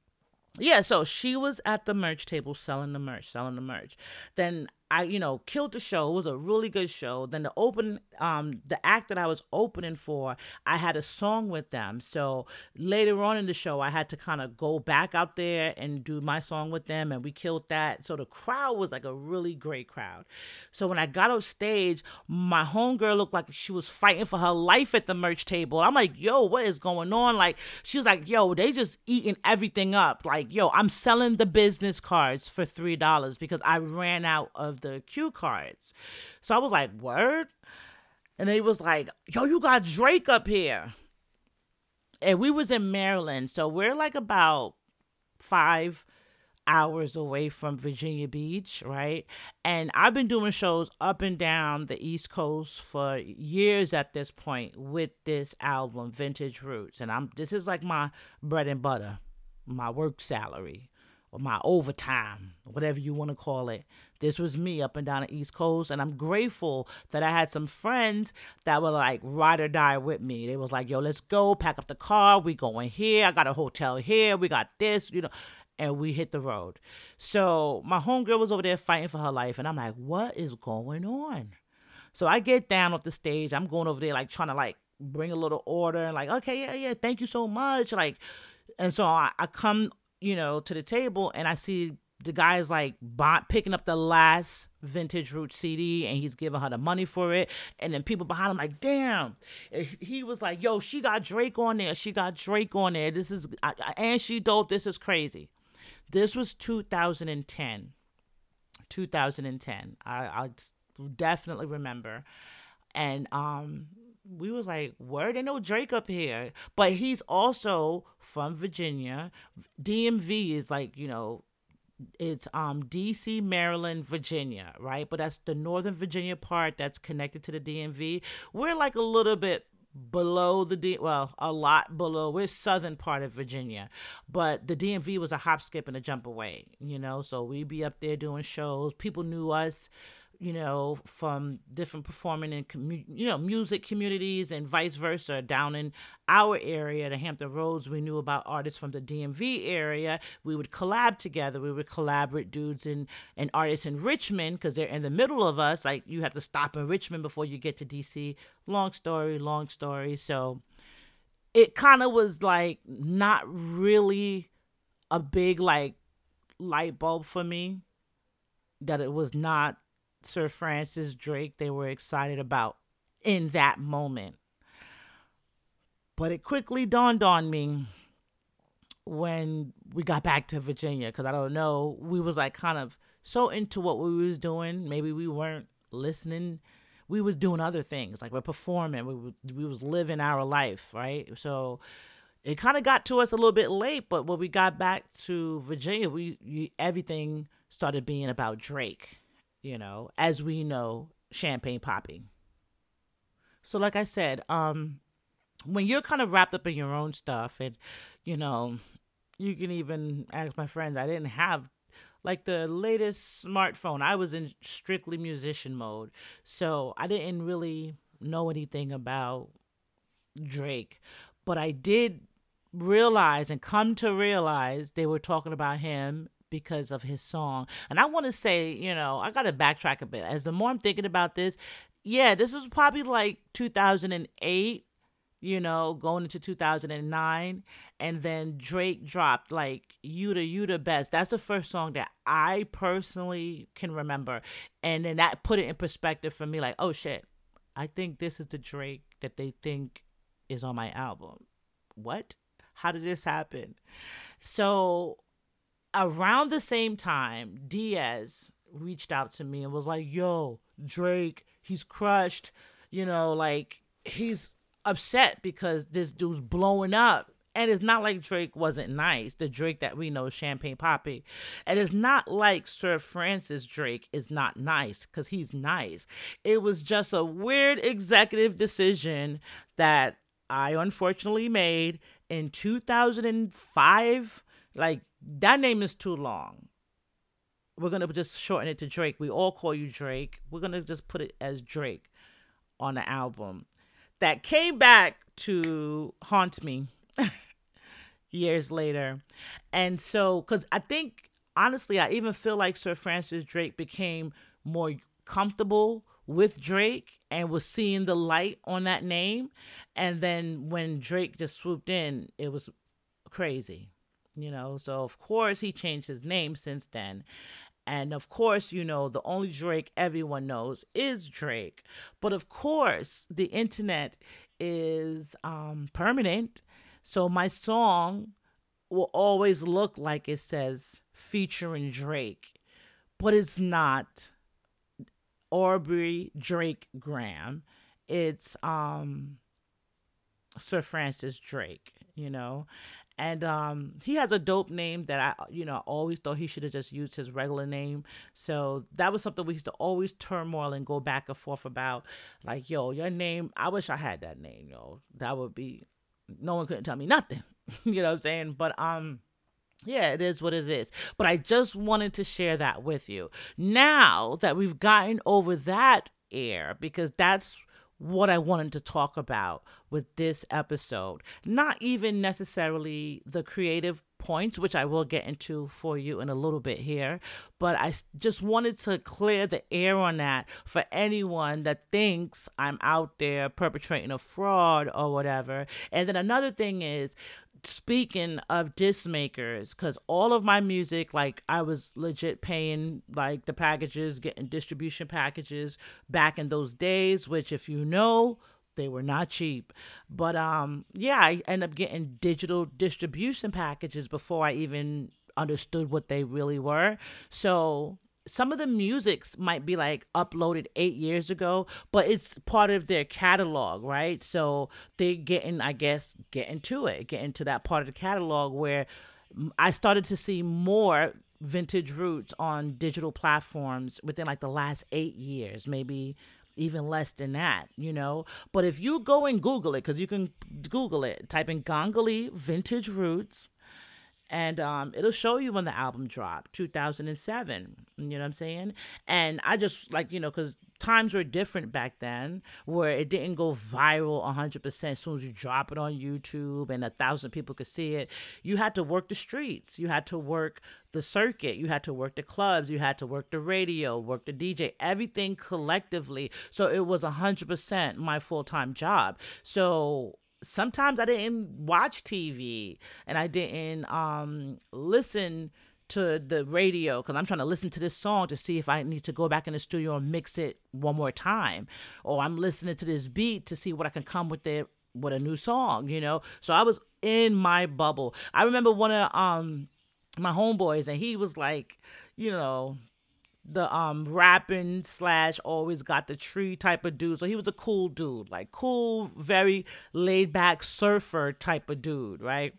yeah, so she was at the merch table selling the merch, selling the merch. Then I, you know, killed the show. It was a really good show. Then the open, um, the act that I was opening for, I had a song with them. So later on in the show, I had to kind of go back out there and do my song with them, and we killed that. So the crowd was like a really great crowd. So when I got off stage, my homegirl looked like she was fighting for her life at the merch table. I'm like, yo, what is going on? Like, she was like, yo, they just eating everything up. Like, yo, I'm selling the business cards for three dollars because I ran out of the cue cards. So I was like, word? And he was like, yo, you got Drake up here. And we was in Maryland. So we're like about five hours away from Virginia Beach, right? And I've been doing shows up and down the East Coast for years at this point with this album, Vintage Roots. And I'm this is like my bread and butter, my work salary, or my overtime, whatever you want to call it. This was me up and down the East Coast, and I'm grateful that I had some friends that were like ride or die with me. They was like, "Yo, let's go, pack up the car. We going here. I got a hotel here. We got this, you know." And we hit the road. So my homegirl was over there fighting for her life, and I'm like, "What is going on?" So I get down off the stage. I'm going over there like trying to like bring a little order and like, okay, yeah, yeah, thank you so much. Like, and so I, I come, you know, to the table and I see the guy's like bought, picking up the last vintage root CD and he's giving her the money for it. And then people behind him like, damn. He was like, yo, she got Drake on there. She got Drake on there. This is, and she dope. This is crazy. This was 2010. 2010. I, I definitely remember. And um, we was like, word, ain't no Drake up here. But he's also from Virginia. DMV is like, you know, it's um DC, Maryland, Virginia, right? But that's the Northern Virginia part that's connected to the DMV. We're like a little bit below the D well, a lot below. We're southern part of Virginia. But the DMV was a hop, skip, and a jump away, you know. So we'd be up there doing shows. People knew us you know, from different performing and commu- you know music communities and vice versa. Down in our area, the Hampton Roads, we knew about artists from the DMV area. We would collab together. We would collaborate dudes and and artists in Richmond because they're in the middle of us. Like you have to stop in Richmond before you get to DC. Long story, long story. So it kind of was like not really a big like light bulb for me that it was not Sir Francis Drake they were excited about in that moment. But it quickly dawned on me when we got back to Virginia because I don't know, we was like kind of so into what we was doing. Maybe we weren't listening. We was doing other things like we're performing. We we was living our life, right? So it kind of got to us a little bit late, but when we got back to Virginia, we, we everything started being about Drake you know, as we know, champagne popping. So like I said, um when you're kind of wrapped up in your own stuff and you know, you can even ask my friends, I didn't have like the latest smartphone. I was in strictly musician mode. So I didn't really know anything about Drake, but I did realize and come to realize they were talking about him because of his song. And I want to say, you know, I got to backtrack a bit. As the more I'm thinking about this, yeah, this was probably like 2008, you know, going into 2009. And then Drake dropped like You the You the Best. That's the first song that I personally can remember. And then that put it in perspective for me like, oh shit, I think this is the Drake that they think is on my album. What? How did this happen? So around the same time, Diaz reached out to me and was like, "Yo, Drake, he's crushed. You know, like he's upset because this dude's blowing up." And it's not like Drake wasn't nice, the Drake that we know, Champagne Papi. And it's not like Sir Francis Drake is not nice because he's nice. It was just a weird executive decision that I unfortunately made in 2005. Like, that name is too long. We're gonna just shorten it to Drake. We all call you Drake. We're gonna just put it as Drake on the album. That came back to haunt me years later. And so, because I think honestly, I even feel like Sir Francis Drake became more comfortable with Drake and was seeing the light on that name. And then when Drake just swooped in, it was crazy, you know. So, of course, he changed his name since then. And of course, you know, the only Drake everyone knows is Drake. But of course, the internet is um, permanent. So my song will always look like it says featuring Drake, but it's not Aubrey Drake Graham. It's um Sir Francis Drake, you know. And um he has a dope name that I you know, always thought he should have just used his regular name. So that was something we used to always turmoil and go back and forth about. Like, yo, your name, I wish I had that name, yo. That would be no one couldn't tell me nothing. you know what I'm saying? But um yeah, it is what it is. But I just wanted to share that with you. Now that we've gotten over that air, because that's what I wanted to talk about with this episode. Not even necessarily the creative points, which I will get into for you in a little bit here, but I just wanted to clear the air on that for anyone that thinks I'm out there perpetrating a fraud or whatever. And then another thing is, speaking of disc makers because all of my music like i was legit paying like the packages getting distribution packages back in those days which if you know they were not cheap. But um yeah i end up getting digital distribution packages before i even understood what they really were. So some of the musics might be like uploaded eight years ago, but it's part of their catalog, right? So they're getting, I guess, getting to it, getting to that part of the catalog where I started to see more vintage roots on digital platforms within like the last eight years, maybe even less than that, you know. But if you go and Google it, because you can Google it, type in Gongoli vintage roots and um, it'll show you when the album dropped 2007 you know what i'm saying? And i just like you know because times were different back then where it didn't go viral 100% as soon as you drop it on youtube and a thousand people could see it. You had to work the streets. You had to work the circuit. You had to work the clubs. You had to work the radio work the dj everything collectively. So it was 100% my full-time job. So sometimes I didn't watch TV and I didn't um listen to the radio because I'm trying to listen to this song to see if I need to go back in the studio and mix it one more time, or I'm listening to this beat to see what I can come with it with a new song, you know. So I was in my bubble. I remember one of um my homeboys and he was like, you know, the um rapping slash always got the tree type of dude. So he was a cool dude, like cool, very laid back surfer type of dude, right?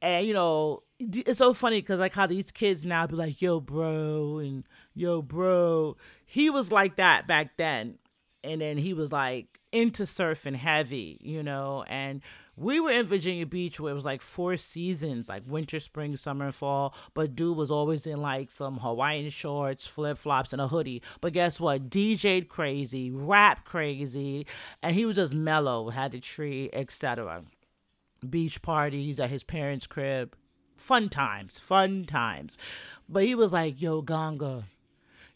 And you know, it's so funny because like how these kids now be like, "Yo, bro," and "Yo, bro." He was like that back then, and then he was like into surfing heavy, you know, and we were in Virginia Beach where it was like four seasons, like winter, spring, summer, and fall. But dude was always in like some Hawaiian shorts, flip flops, and a hoodie. But guess what? DJ'd crazy, rap crazy, and he was just mellow, had the tree, etc. Beach parties at his parents' crib. Fun times, fun times. But he was like, yo, Ganga,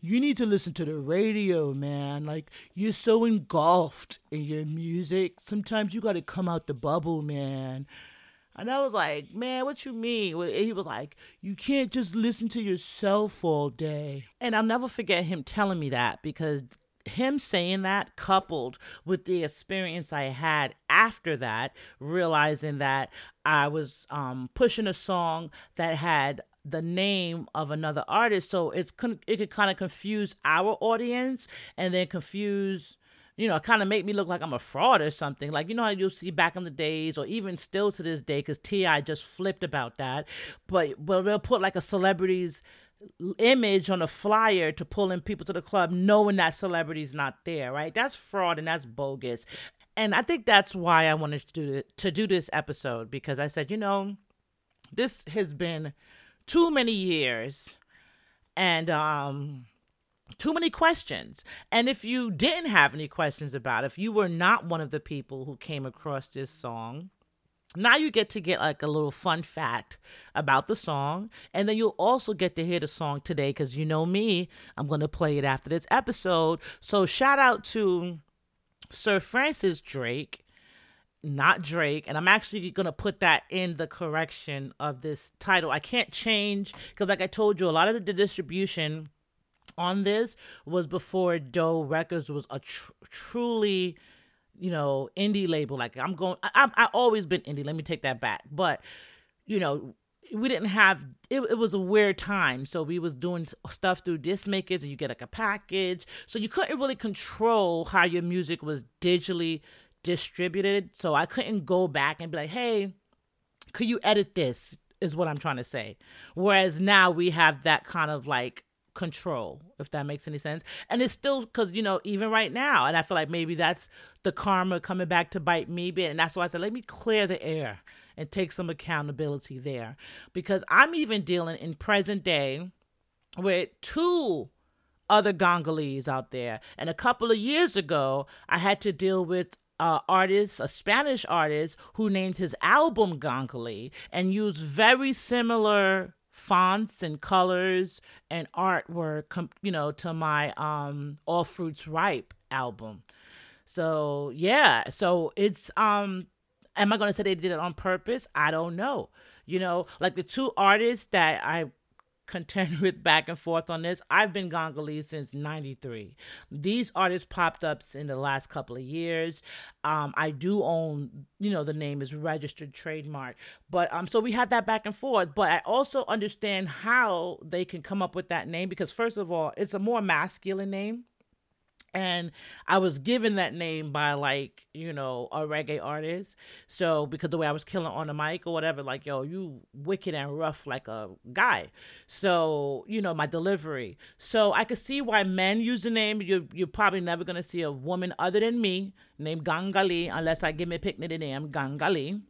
you need to listen to the radio, man. Like, you're so engulfed in your music. Sometimes you got to come out the bubble, man. And I was like, man, what you mean? He was like, you can't just listen to yourself all day. And I'll never forget him telling me that because him saying that coupled with the experience I had after that, realizing that I was um, pushing a song that had the name of another artist so it's it could kind of confuse our audience and then confuse you know, kind of make me look like I'm a fraud or something. Like, you know how you'll see back in the days, or even still to this day, because T.I. just flipped about that. But, but they'll put like a celebrity's image on a flyer to pull in people to the club, knowing that celebrity's not there, right? That's fraud and that's bogus. And I think that's why I wanted to do, to do this episode, because I said, you know, this has been too many years and um too many questions. And if you didn't have any questions about, if you were not one of the people who came across this song, now you get to get like a little fun fact about the song and then you'll also get to hear the song today because you know me i'm going to play it after this episode so shout out to sir francis drake not drake and i'm actually going to put that in the correction of this title i can't change because like i told you a lot of the distribution on this was before doe records was a tr- truly you know, indie label. Like I'm going, I, I, I always been indie. Let me take that back. But, you know, we didn't have it, it was a weird time so we was doing stuff through disc makers and you get like a package so you couldn't really control how your music was digitally distributed so i couldn't go back and be like hey could you edit this? is what i'm trying to say. Whereas now we have that kind of like control if that makes any sense. And it's still because you know even right now and i feel like maybe that's the karma coming back to bite me and that's why i said let me clear the air and take some accountability there. Because i'm even dealing in present day with two other Gongolese out there and a couple of years ago i had to deal with uh, artist, a Spanish artist, who named his album Gongoli and used very similar fonts and colors and artwork you know to my um all fruits ripe album. So yeah so it's um am i to say they did it on purpose? I don't know. You know like the two artists that i contend with back and forth on this. I've been Gongolese since 93. These artists popped up in the last couple of years. Um, I do own, you know, the name is registered trademark. But um, so we had that back and forth. But I also understand how they can come up with that name because, first of all, it's a more masculine name and I was given that name by like you know a reggae artist. So because the way I was killing on the mic or whatever, like yo, you wicked and rough like a guy. So you know my delivery. So I could see why men use the name. You you're probably never gonna see a woman other than me named Gangali unless I give me a picnic the name Gangali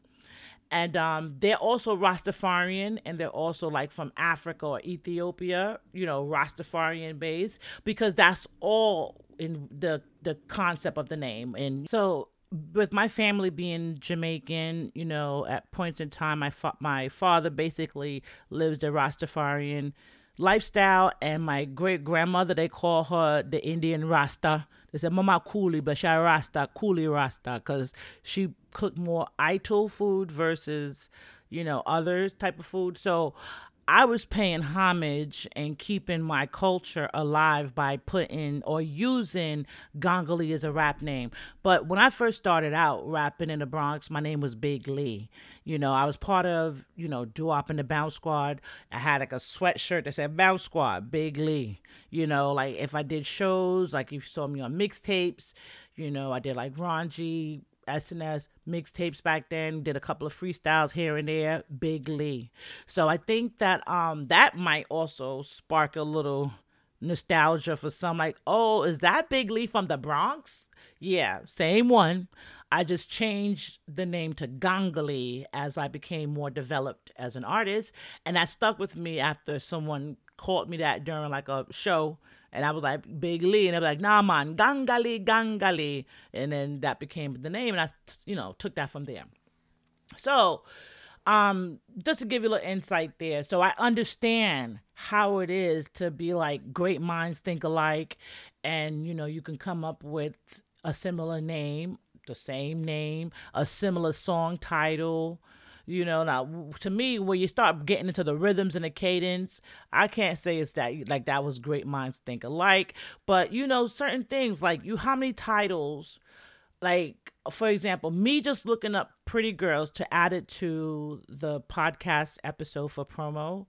and um, they're also Rastafarian, and they're also like from Africa or Ethiopia, you know, Rastafarian base, because that's all in the the concept of the name. And so, with my family being Jamaican, you know, at points in time, my fa- my father basically lives the Rastafarian lifestyle, and my great grandmother they call her the Indian Rasta they said Mama Coolie, but she Rasta, Coolie Rasta, because she cooked more Ital food versus, you know, others type of food. So I was paying homage and keeping my culture alive by putting or using Gongoli as a rap name. But when I first started out rapping in the Bronx, my name was Big Lee. You know, I was part of, you know, Doo-Wop and the Bounce Squad. I had like a sweatshirt that said Bounce Squad, Big Lee. You know, like if I did shows, like if you saw me on mixtapes, you know, I did like Ron G, SNS mixtapes back then, did a couple of freestyles here and there, Big Lee. So I think that um that might also spark a little nostalgia for some like, oh, is that Big Lee from the Bronx? Yeah, same one. I just changed the name to Gongoli as I became more developed as an artist. And that stuck with me after someone called me that during like a show and I was like, Big Lee. And they were like, nah, man, Gangali, Gangali. And then that became the name. And I, you know, took that from there. So, um, just to give you a little insight there. So I understand how it is to be like great minds think alike. And, you know, you can come up with a similar name, the same name, a similar song title you know, now to me, when you start getting into the rhythms and the cadence, I can't say it's that like that was great minds think alike. But you know, certain things like you, how many titles, like for example, me just looking up pretty girls to add it to the podcast episode for promo.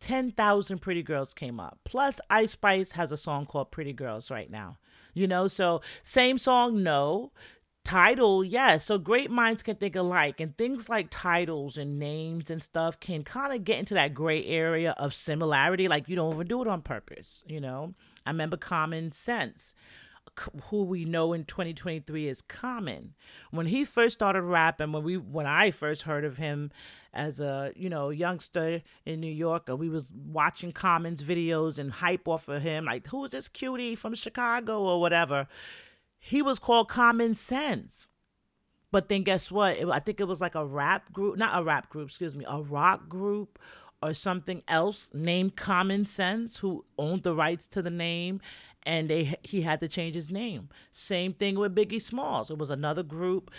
10,000 pretty girls came up. Plus, Ice Spice has a song called Pretty Girls right now. You know, so same song, no title yes so great minds can think alike and things like titles and names and stuff can kind of get into that gray area of similarity like you don't even do it on purpose you know? I remember common sense who we know in 2023 is common. When he first started rapping when we when i first heard of him as a you know youngster in new york we was watching common's videos and hype off of him like who is this cutie from chicago or whatever he was called Common Sense. But then guess what? It, I think it was like a rap group, not a rap group, excuse me, a rock group or something else named Common Sense who owned the rights to the name and they he had to change his name. Same thing with Biggie Smalls. It was another group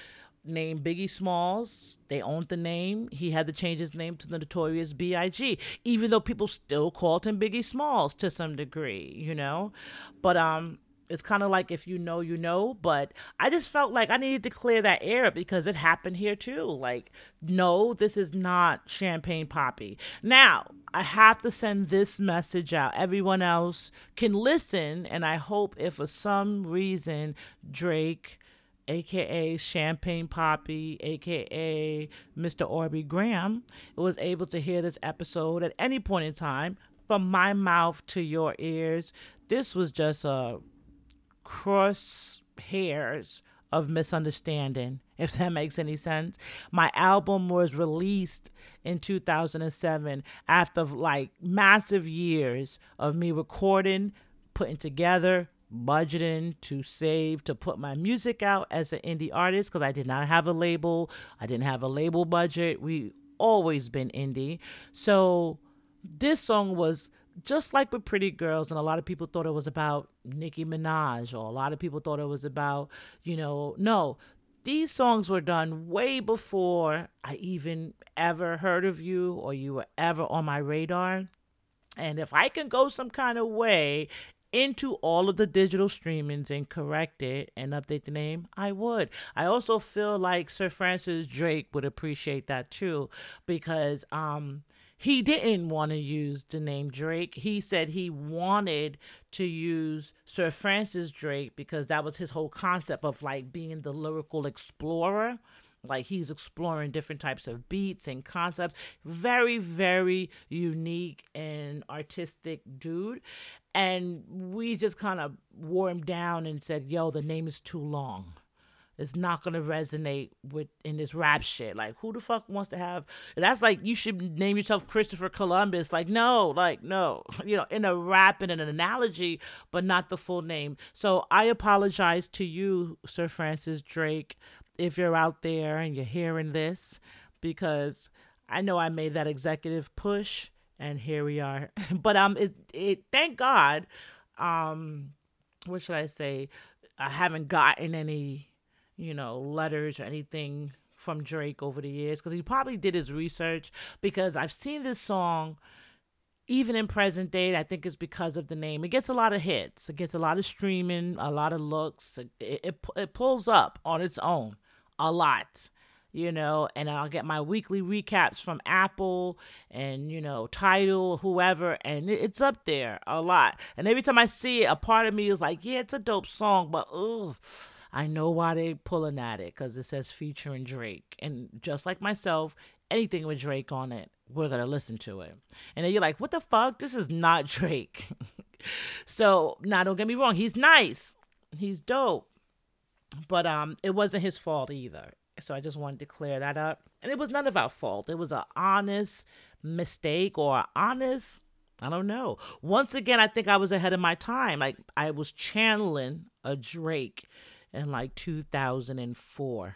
named Biggie Smalls. They owned the name. He had to change his name to the Notorious B.I.G. Even though people still called him Biggie Smalls to some degree, you know. But um, it's kind of like if you know, you know. But I just felt like I needed to clear that air because it happened here too. Like, no, this is not Champagne Papi. Now, I have to send this message out. Everyone else can listen, and I hope if for some reason Drake aka Champagne Papi, aka Mr. Aubrey Graham, was able to hear this episode at any point in time from my mouth to your ears. This was just a cross hairs of misunderstanding, if that makes any sense. My album was released in 2007 after like massive years of me recording, putting together, budgeting to save to put my music out as an indie artist because I did not have a label. I didn't have a label budget. We always been indie. So this song was just like with Pretty Girls, and a lot of people thought it was about Nicki Minaj, or a lot of people thought it was about, you know, no, these songs were done way before I even ever heard of you or you were ever on my radar. And if I can go some kind of way into all of the digital streamings and correct it and update the name, I would. I also feel like Sir Francis Drake would appreciate that too because um he didn't want to use the name Drake. He said he wanted to use Sir Francis Drake because that was his whole concept of like being the lyrical explorer. Like he's exploring different types of beats and concepts. Very, very unique and artistic dude. And we just kind of wore him down and said, yo, the name is too long it's not gonna resonate with in this rap shit. Like, who the fuck wants to have? That's like you should name yourself Christopher Columbus. Like, no, like no, you know, in a rap and an analogy, but not the full name. So I apologize to you, Sir Francis Drake, if you're out there and you're hearing this, because I know I made that executive push, and here we are. but um, it, it thank God, um, what should I say? I haven't gotten any you know, letters or anything from Drake over the years because he probably did his research because I've seen this song even in present day, I think it's because of the name. It gets a lot of hits. It gets a lot of streaming, a lot of looks. It, it, it pulls up on its own a lot, you know. And I'll get my weekly recaps from Apple and, you know, Tidal, whoever. And it, it's up there a lot. And every time I see it, a part of me is like, yeah, it's a dope song, but, ooh I know why they pulling at it because it says featuring Drake, and just like myself, anything with Drake on it, we're gonna listen to it. And then you're like, what the fuck? This is not Drake. so now, don't get me wrong, he's nice, he's dope, but um, it wasn't his fault either. So I just wanted to clear that up, and it was none of our fault. It was an honest mistake or honest I don't know. Once again, I think I was ahead of my time. Like I was channeling a Drake in like 2004.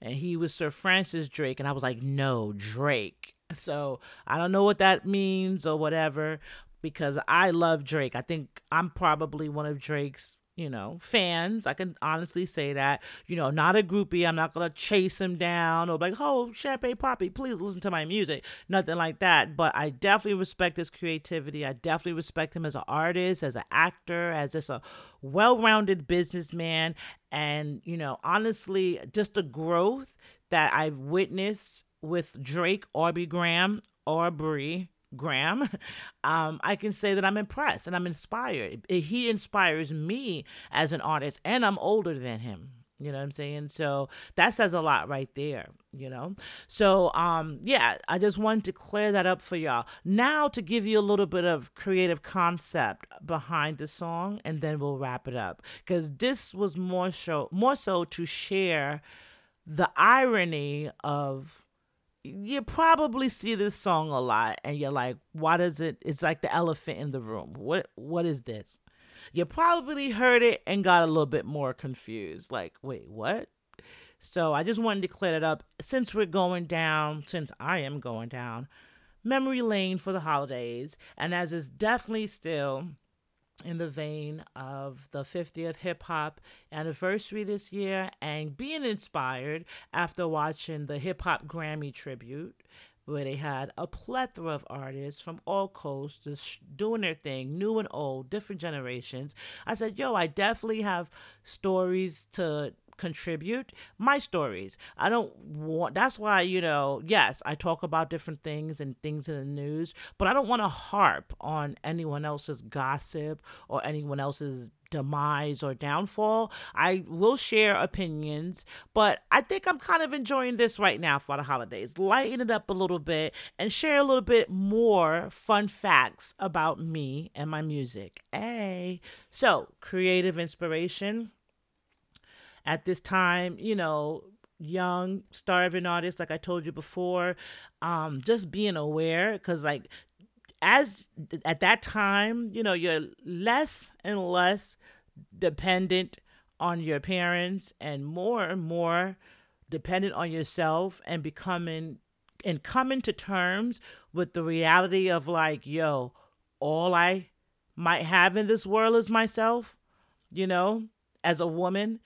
And he was Sir Francis Drake. And I was like, no, Drake. So I don't know what that means or whatever because I love Drake. I think I'm probably one of Drake's you know, fans. I can honestly say that. You know, not a groupie. I'm not gonna chase him down or like, oh, Champagne Papi, please listen to my music. Nothing like that. But I definitely respect his creativity. I definitely respect him as an artist, as an actor, as just a well-rounded businessman. And, you know, honestly, just the growth that I've witnessed with Drake, Aubrey Graham, Aubrey Graham, um, I can say that I'm impressed and I'm inspired. He inspires me as an artist, and I'm older than him. You know what I'm saying? So that says a lot right there, you know? So um yeah, I just wanted to clear that up for y'all. Now to give you a little bit of creative concept behind the song and then we'll wrap it up cuz this was more so more so to share the irony of you probably see this song a lot and you're like why does it it's like the elephant in the room. What what is this? You probably heard it and got a little bit more confused like wait what? So I just wanted to clear it up. Since we're going down, since I am going down memory lane for the holidays. And as is definitely still in the vein of the 50th hip hop anniversary this year and being inspired after watching the hip hop Grammy tribute where they had a plethora of artists from all coasts just doing their thing, new and old, different generations. I said, yo, I definitely have stories to contribute my stories. I don't want that's why, you know, yes, I talk about different things and things in the news, but I don't want to harp on anyone else's gossip or anyone else's demise or downfall. I will share opinions, but I think I'm kind of enjoying this right now for the holidays. Lighten it up a little bit and share a little bit more fun facts about me and my music. Hey, so creative inspiration at this time, you know, young, starving artists, like I told you before, um, just being aware, because like as at that time, you know, you're less and less dependent on your parents and more and more dependent on yourself and becoming and coming to terms with the reality of like, yo, all I might have in this world is myself, you know, as a woman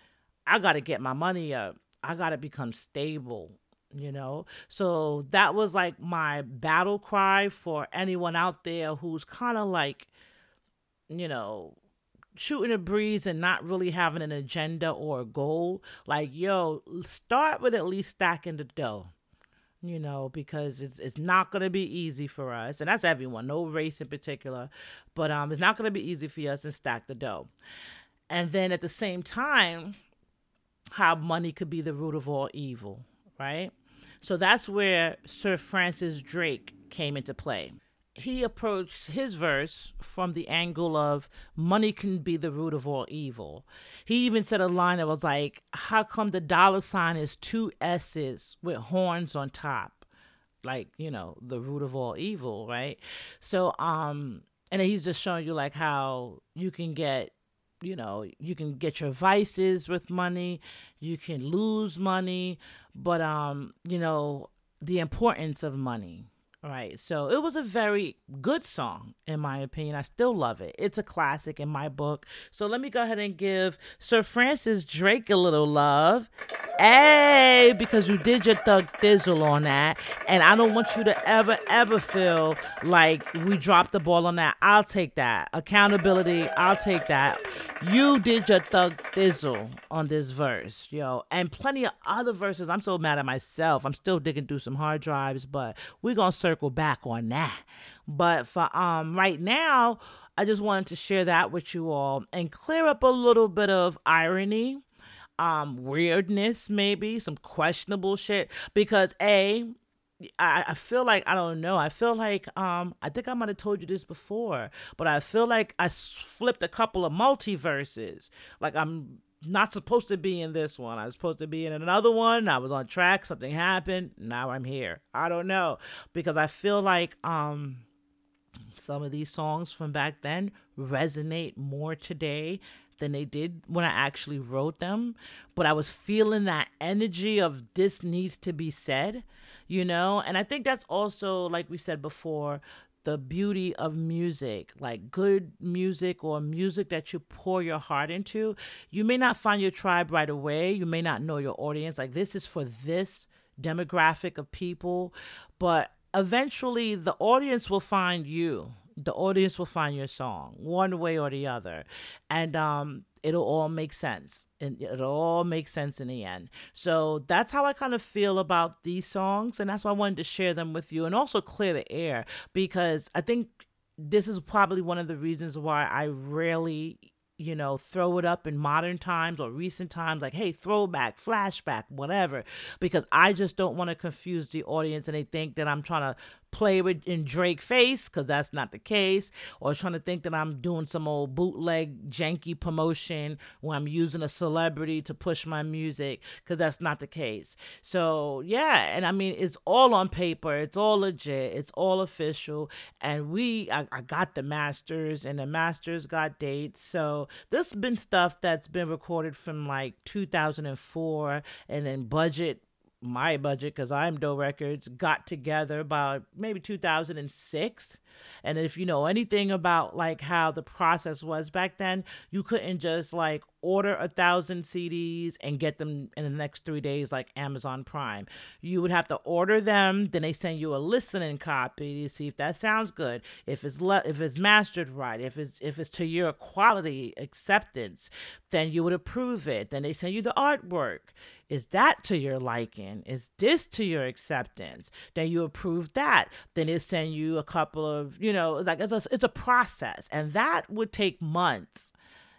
I got to get my money up. I got to become stable, you know? So that was like my battle cry for anyone out there who's kind of like, you know, shooting a breeze and not really having an agenda or a goal. Like, yo, start with at least stacking the dough. You know, because it's it's not gonna be easy for us, and that's everyone, no race in particular, but um, it's not gonna be easy for us to stack the dough. And then at the same time, how money could be the root of all evil, right? So that's where Sir Francis Drake came into play. He approached his verse from the angle of money can be the root of all evil. He even said a line that was like, How come the dollar sign is two S's with horns on top? Like, you know, the root of all evil, right? So, um, and he's just showing you like how you can get you know, you can get your vices with money, you can lose money, but um, you know, the importance of money. Right. So it was a very good song, in my opinion. I still love it. It's a classic in my book. So let me go ahead and give Sir Francis Drake a little love. Hey, because you did your thug thizzle on that. And I don't want you to ever, ever feel like we dropped the ball on that. I'll take that. Accountability, I'll take that. You did your thug thizzle on this verse, yo. And plenty of other verses. I'm so mad at myself. I'm still digging through some hard drives, but we're gonna circle back on that. But for um right now, I just wanted to share that with you all and clear up a little bit of irony um weirdness maybe some questionable shit because a I, I feel like I don't know. I feel like um I think I might have told you this before, but I feel like I flipped a couple of multiverses. Like I'm not supposed to be in this one. I was supposed to be in another one. I was on track. Something happened. Now I'm here. I don't know because I feel like um some of these songs from back then resonate more today than they did when I actually wrote them. But I was feeling that energy of this needs to be said, you know? And I think that's also, like we said before, the beauty of music, like good music or music that you pour your heart into. You may not find your tribe right away. You may not know your audience. Like, this is for this demographic of people. But eventually, the audience will find you the audience will find your song one way or the other and um it'll all make sense and it'll all make sense in the end. So that's how i kind of feel about these songs and that's why i wanted to share them with you and also clear the air because i think this is probably one of the reasons why i rarely you know, throw it up in modern times or recent times, like, hey, throwback, flashback, whatever, because I just don't want to confuse the audience and they think that I'm trying to play with in Drake face because that's not the case, or trying to think that I'm doing some old bootleg janky promotion where I'm using a celebrity to push my music because that's not the case. So yeah, and I mean it's all on paper, it's all legit, it's all official, and we I, I got the masters and the masters got dates. So this has been stuff that's been recorded from like 2004 and then budget my budget because I'm Doe Records got together about maybe 2006 and if you know anything about like how the process was back then, you couldn't just like order a thousand CDs and get them in the next three days like Amazon Prime. You would have to order them, then they send you a listening copy to see if that sounds good, if it's le- if it's mastered right, if it's if it's to your quality acceptance, then you would approve it. Then they send you the artwork. Is that to your liking? Is this to your acceptance? Then you approve that. Then they send you a couple of of you know like it's a, it's a process and that would take months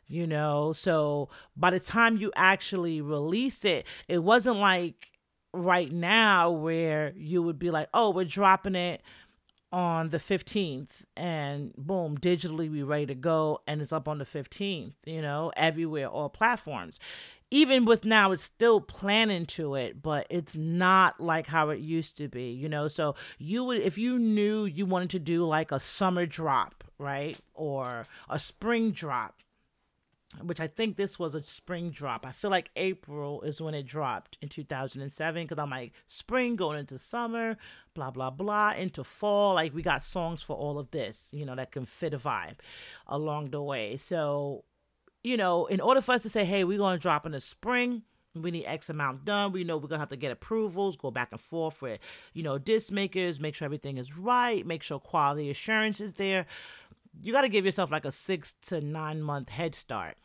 you know? So by the time you actually release it it wasn't like right now where you would be like oh we're dropping it on the 15th and boom digitally we ready to go and it's up on the 15th you know everywhere all platforms even with now it's still planning to it but it's not like how it used to be you know so you would if you knew you wanted to do like a summer drop right or a spring drop which I think this was a spring drop. I feel like April is when it dropped in 2007 because I'm like spring going into summer, blah, blah, blah, into fall. Like we got songs for all of this, you know, that can fit a vibe along the way. So you know, in order for us to say, hey, we're going to drop in the spring, we need X amount done. We know we're gonna have to get approvals, go back and forth with, you know, disc makers, make sure everything is right, make sure quality assurance is there. You got to give yourself like a six to nine month head start.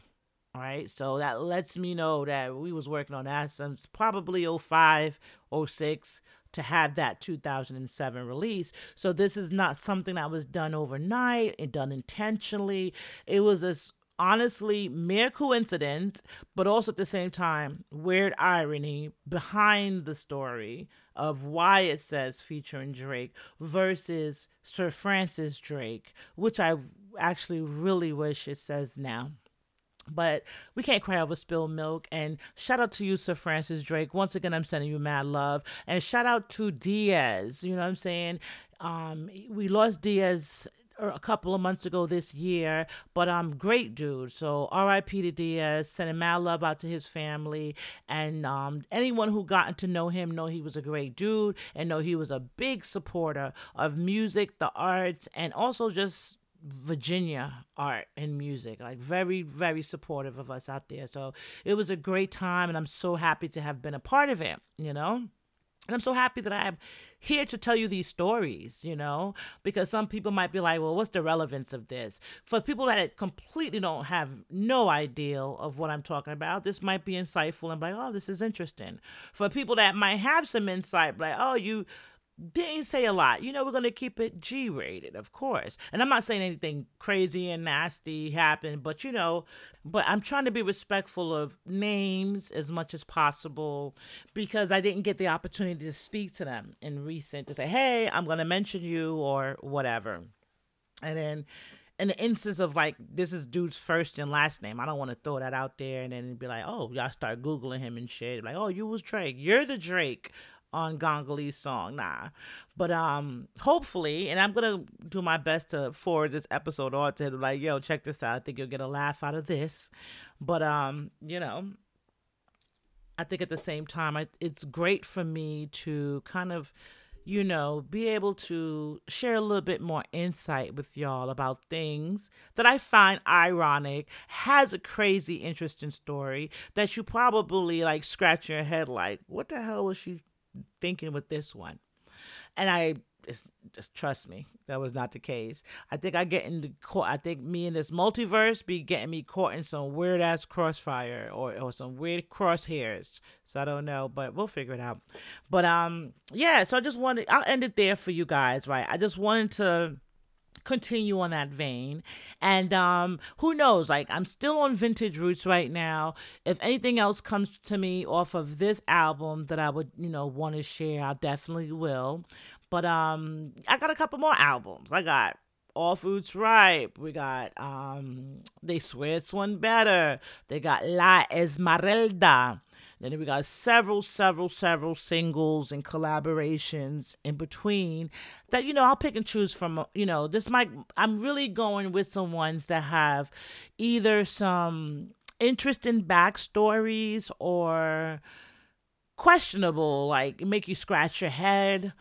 All right, so that lets me know that we was working on that since probably 05, 06 to have that 2007 release. So this is not something that was done overnight and done intentionally. It was a honestly mere coincidence, but also at the same time, weird irony behind the story of why it says featuring Drake versus Sir Francis Drake, which I actually really wish it says now. But we can't cry over spilled milk. And shout out to you, Sir Francis Drake. Once again, I'm sending you mad love. And shout out to Diaz. You know what I'm saying? Um, we lost Diaz a couple of months ago this year, but um, great dude. So R.I.P. to Diaz, sending mad love out to his family, and um, anyone who gotten to know him know he was a great dude, and know he was a big supporter of music, the arts, and also just Virginia art and music. Like very, very supportive of us out there. So it was a great time, and I'm so happy to have been a part of it. You know. And I'm so happy that I'm here to tell you these stories, you know, because some people might be like, well, what's the relevance of this? For people that completely don't have no idea of what I'm talking about, this might be insightful and like, oh, this is interesting. For people that might have some insight, like, oh, you didn't say a lot. You know, we're to keep it G rated, of course. And I'm not saying anything crazy and nasty happened, but you know, but I'm trying to be respectful of names as much as possible because I didn't get the opportunity to speak to them in recent to say, hey, I'm to mention you or whatever. And then in the instance of like this is dude's first and last name, I don't want to throw that out there and then be like, oh, y'all start googling him and shit. Like, oh, you was Drake. You're the Drake on Gongoli's song. Nah. But um hopefully, and I'm gonna do my best to forward this episode on to him, like, yo, check this out. I think you'll get a laugh out of this. But um, you know, I think at the same time, I, it's great for me to kind of you know, be able to share a little bit more insight with y'all about things that I find ironic, has a crazy interesting story that you probably like scratch your head like, what the hell was she thinking with this one. And I just trust me, that was not the case. I think I get into caught. I think me in this multiverse be getting me caught in some weird ass crossfire or, or some weird crosshairs. So I don't know, but we'll figure it out. But um, yeah. So I just wanted. I'll end it there for you guys, right? I just wanted to continue on that vein. And um, who knows? Like, I'm still on Vintage Roots right now. If anything else comes to me off of this album that I would, you know, want to share, I definitely will. But um, I got a couple more albums. I got all Fruits Ripe. We got um They Swear It's One Better. They got La Esmeralda. Then we got several, several, several singles and collaborations in between that, you know, I'll pick and choose from. Uh, you know, this might, I'm really going with some ones that have either some interesting backstories or questionable, like make you scratch your head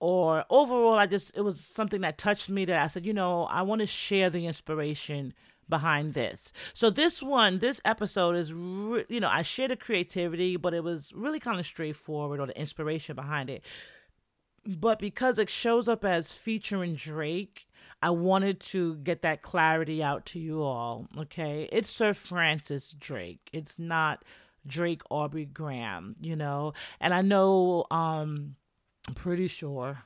or overall i just it was something that touched me that i said you know i want to share the inspiration behind this so this one this episode is re- you know i share the creativity but it was really kind of straightforward or the inspiration behind it but because it shows up as featuring drake I wanted to get that clarity out to you all. Okay. It's Sir Francis Drake. It's not Drake Aubrey Graham, you know. And I know um I'm pretty sure,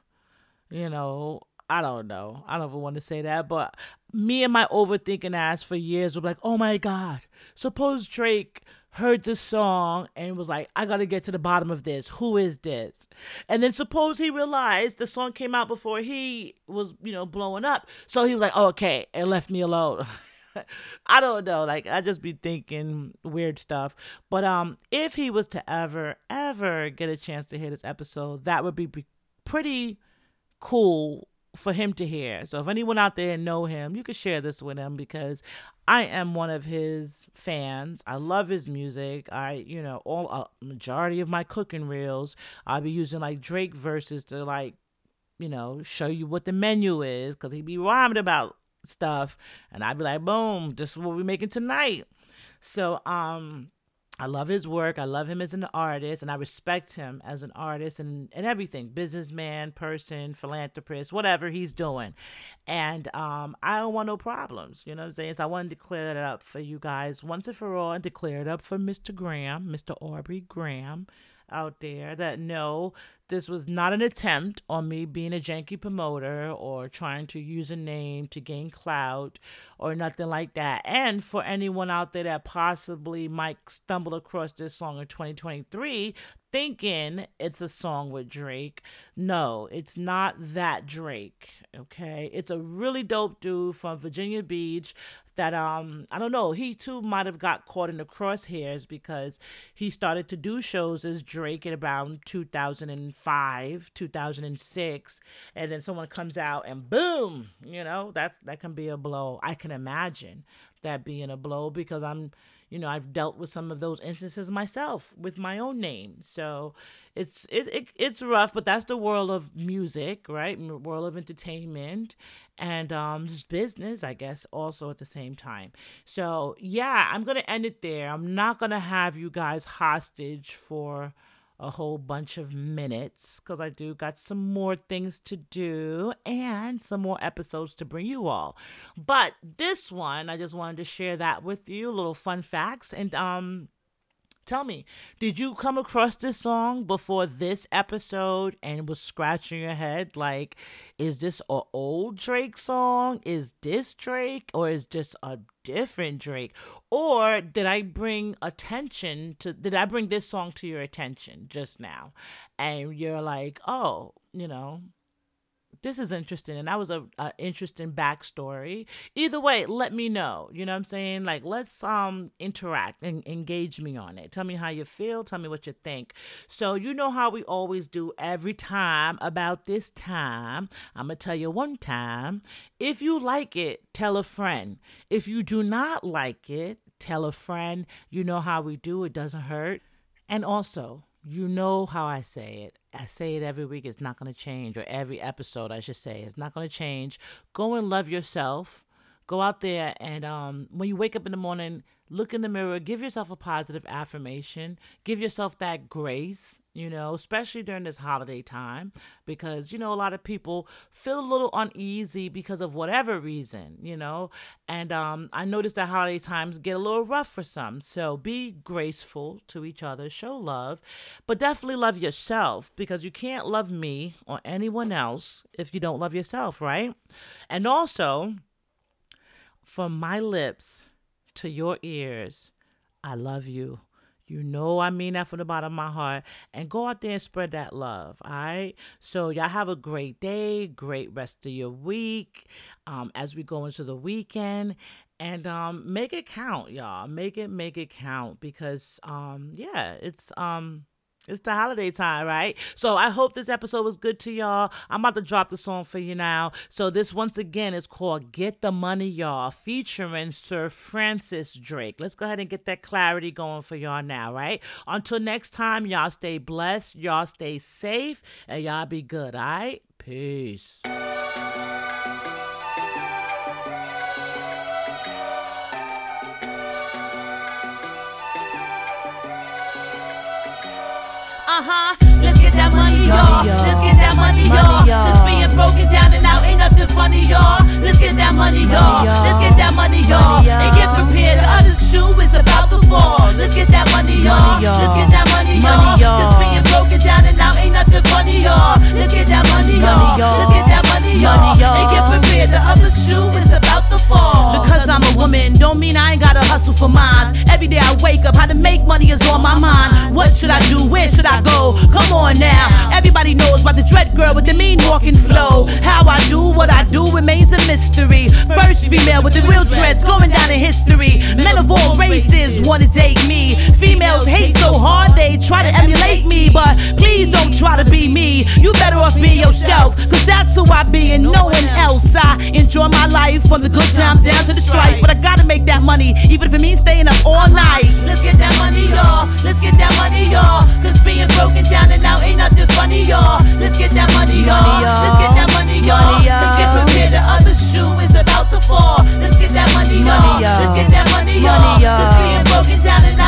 you know, I don't know. I don't even want to say that, but me and my overthinking ass for years were like, oh my God, suppose Drake heard this song and was like, I gotta get to the bottom of this. Who is this? And then suppose he realized the song came out before he was, you know, blowing up. So he was like, oh, okay, and left me alone. I don't know. Like I just be thinking weird stuff. But um, if he was to ever, ever get a chance to hear this episode, that would be pretty cool for him to hear. So if anyone out there know him, you could share this with him because I am one of his fans. I love his music. I, you know, all a majority of my cooking reels, I'll be using like Drake verses to like, you know, show you what the menu is because he be rhyming about stuff and I'd be like, boom, this is what we're making tonight. So um I love his work. I love him as an artist and I respect him as an artist and, and everything. Businessman, person, philanthropist, whatever he's doing. And um I don't want no problems. You know what I'm saying? So I wanted to clear that up for you guys once and for all and to clear it up for Mr. Graham, Mr. Aubrey Graham out there that no, this was not an attempt on me being a janky promoter or trying to use a name to gain clout or nothing like that. And for anyone out there that possibly might stumble across this song in 2023 thinking it's a song with Drake, no, it's not that Drake. Okay. It's a really dope dude from Virginia Beach that um I don't know, he too might have got caught in the crosshairs because he started to do shows as Drake in around 2005, 2006, and then someone comes out and boom, you know, that that can be a blow. I can imagine that being a blow because I'm you know I've dealt with some of those instances myself with my own name. So it's it, it it's rough, but that's the world of music, right? World of entertainment and um just business, I guess, also at the same time. So yeah, I'm gonna end it there. I'm not gonna have you guys hostage for a whole bunch of minutes because I do got some more things to do and some more episodes to bring you all. But this one, I just wanted to share that with you, little fun facts. And um tell me, did you come across this song before this episode and was scratching your head like, is this an old Drake song? Is this Drake? Or is this a different Drake? Or did I bring attention to, did I bring this song to your attention just now? And you're like, oh, you know, this is interesting and that was a, a, interesting backstory. Either way let me know you know what i'm saying? Like let's um interact and engage me on it. Tell me how you feel tell me what you think. So you know how we always do every time about this time? I'm gonna tell you one time. If you like it tell a friend. If you do not like it tell a friend. You know how we do it doesn't hurt. And also you know how I say it. I say it every week. It's not going to change, or every episode, I should say. It's not going to change. Go and love yourself. Go out there and um, when you wake up in the morning, look in the mirror, give yourself a positive affirmation, give yourself that grace, you know, especially during this holiday time, because, you know, a lot of people feel a little uneasy because of whatever reason, you know. And um, I noticed that holiday times get a little rough for some. So be graceful to each other, show love, but definitely love yourself because you can't love me or anyone else if you don't love yourself, right? And also, from my lips to your ears, I love you. You know I mean that from the bottom of my heart. And go out there and spread that love. All right. So y'all have a great day, great rest of your week. Um, as we go into the weekend. And um make it count, y'all. Make it make it count because um yeah, it's um it's the holiday time, right? So I hope this episode was good to y'all. I'm about to drop the song for you now. So this once again is called Get the Money, y'all, featuring Sir Francis Drake. Let's go ahead and get that clarity going for y'all now, right? Until next time, y'all stay blessed, y'all stay safe, and y'all be good, all right? Peace. Money, y'all. Cause being broken down and out ain't nothing funny, y'all. Let's get that money, y'all. Let's get that money, y'all. And get prepared. The other shoe is about to fall. Let's get that money, y'all. Let's get that money, y'all. Cause being broken down and out ain't nothing funny, y'all. Let's get that money, y'all. Let's get that money, y'all. And get prepared. The other shoe is about fall. Because I'm a woman, don't mean I ain't gotta hustle for mine. Every day I wake up, how to make money is on my mind. What should I do? Where should I go? Come on now. Everybody knows about the dread girl with the mean walking flow. How I do what I do remains a mystery. First female with the real dreads going down in history. Men of all races wanna date me. Females hate so hard they try to emulate me. But please don't try to be me. You better off be yourself. Cause that's who I be and no one else. I enjoy my life from the good times down to the strife. But I gotta make that money, even if it means staying up all night. Let's get that money, y'all. Let's get that money, y'all. Cause being broken down and out ain't nothing funny, y'all. Let's get that money, y'all. Let's get that money, y'all. Let's get prepared. The other shoe is about to fall. Let's get that money, y'all. Let's get that money, y'all. Cause being broken down and out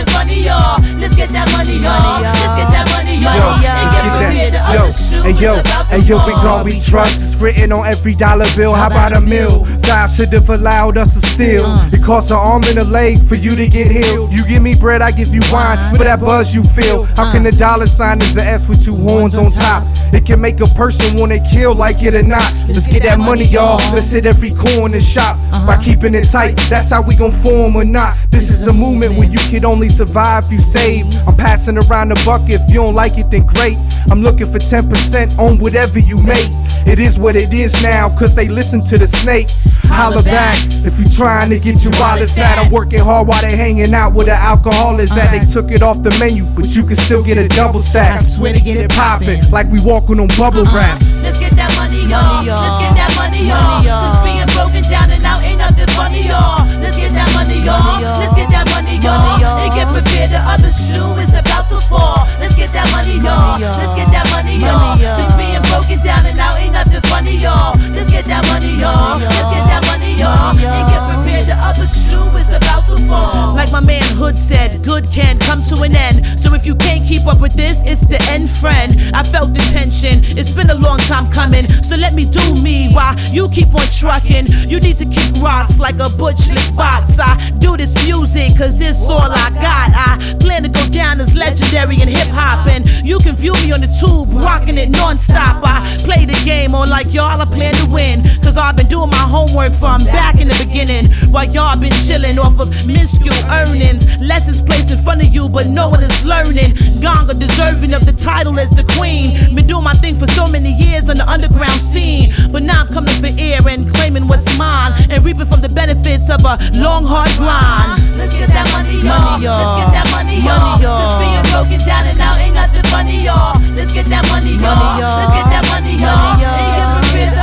ain't nothing funny, y'all. Let's get that money, y'all. Let's get that money, y'all. And get prepared. The other shoe Hey yo, is hey yo, we gon' be trust. It's written on every dollar bill. How about a mill? God should have allowed us to steal. Uh. It costs an arm and a leg for you to get healed. You give me bread, I give you wine for that buzz you feel. How can a uh. dollar sign is an S with two horns on top? It can make a person wanna kill like it or not. Let's get that money, y'all. Let's hit every corner shop by uh-huh. keeping it tight. That's how we gon' form or not. This is a movement where you can only survive you save. I'm passing around the bucket. If you don't like it, then great. I'm looking for 10% on whatever you make. It is what it is now, cause they listen to the snake. Holla back if you trying to get your wallet fat. I'm working hard while they hanging out with the alcohol is at. They took it off the menu, but you can still get a double stack. I swear to get it poppin', like we walking on bubble uh-uh. wrap. Let's get that money, y'all. Let's get that money, y'all. Cause being broken down and out ain't nothing funny, y'all. Let's get that money, y'all. Let's get that money, y'all. And get prepared. The other shoe is about to fall. Let's get that money, y'all. Let's get that money, y'all. Cause being broken down and out ain't nothing funny, y'all. Let's get that money, y'all. Let's get that money, y'all. And get prepared. The other shoe is about to fall. Like my man Hood said, good can come to an end. So if you can't keep up with this, it's the end friend. I felt the tension, it's been a long time coming. So let me do me while you keep on trucking. You need to kick rocks like a butch lick box. I do this music cause it's all I got. I plan to go down as legendary in hip hop. And you can view me on the tube, rocking it non-stop. I play the game on like y'all, I plan to win. Cause I've been doing my homework from back in the beginning. While y'all been chilling off of minuscule earnings. Lessons placed in front of you, but no one is learning. Ganga deserving of the title as the queen. Been doing my thing for so many years on the underground scene. But now I'm coming for air and claiming what's mine. And reaping from the benefits of a long, hard grind. Let's get that money, y'all. Let's get that money, y'all. Cause being broken down and out ain't nothing funny, y'all. Let's get that. Money, y'all. Let's get that money, y'all.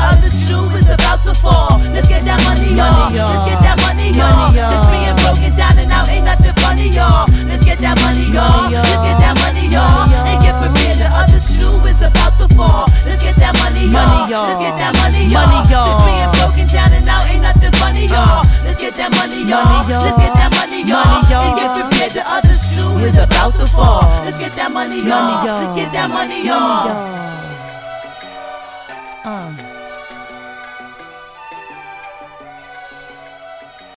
Other shoe is about to fall. Let's get that money, y'all. Let's get that money, y'all. Cause being broken down and out ain't nothing funny, y'all. Let's get that money, y'all. Let's get that money, y'all. And get prepared. The other shoe is about to fall. Let's get that money, y'all. Let's get that money, y'all. Cause being broken down and out ain't nothing funny, y'all. Let's get that money, y'all. Let's get that. Money, y'all. And get prepared. The other shoe is about to fall. Let's get that money, y'all. Let's get that money, y'all. Uh.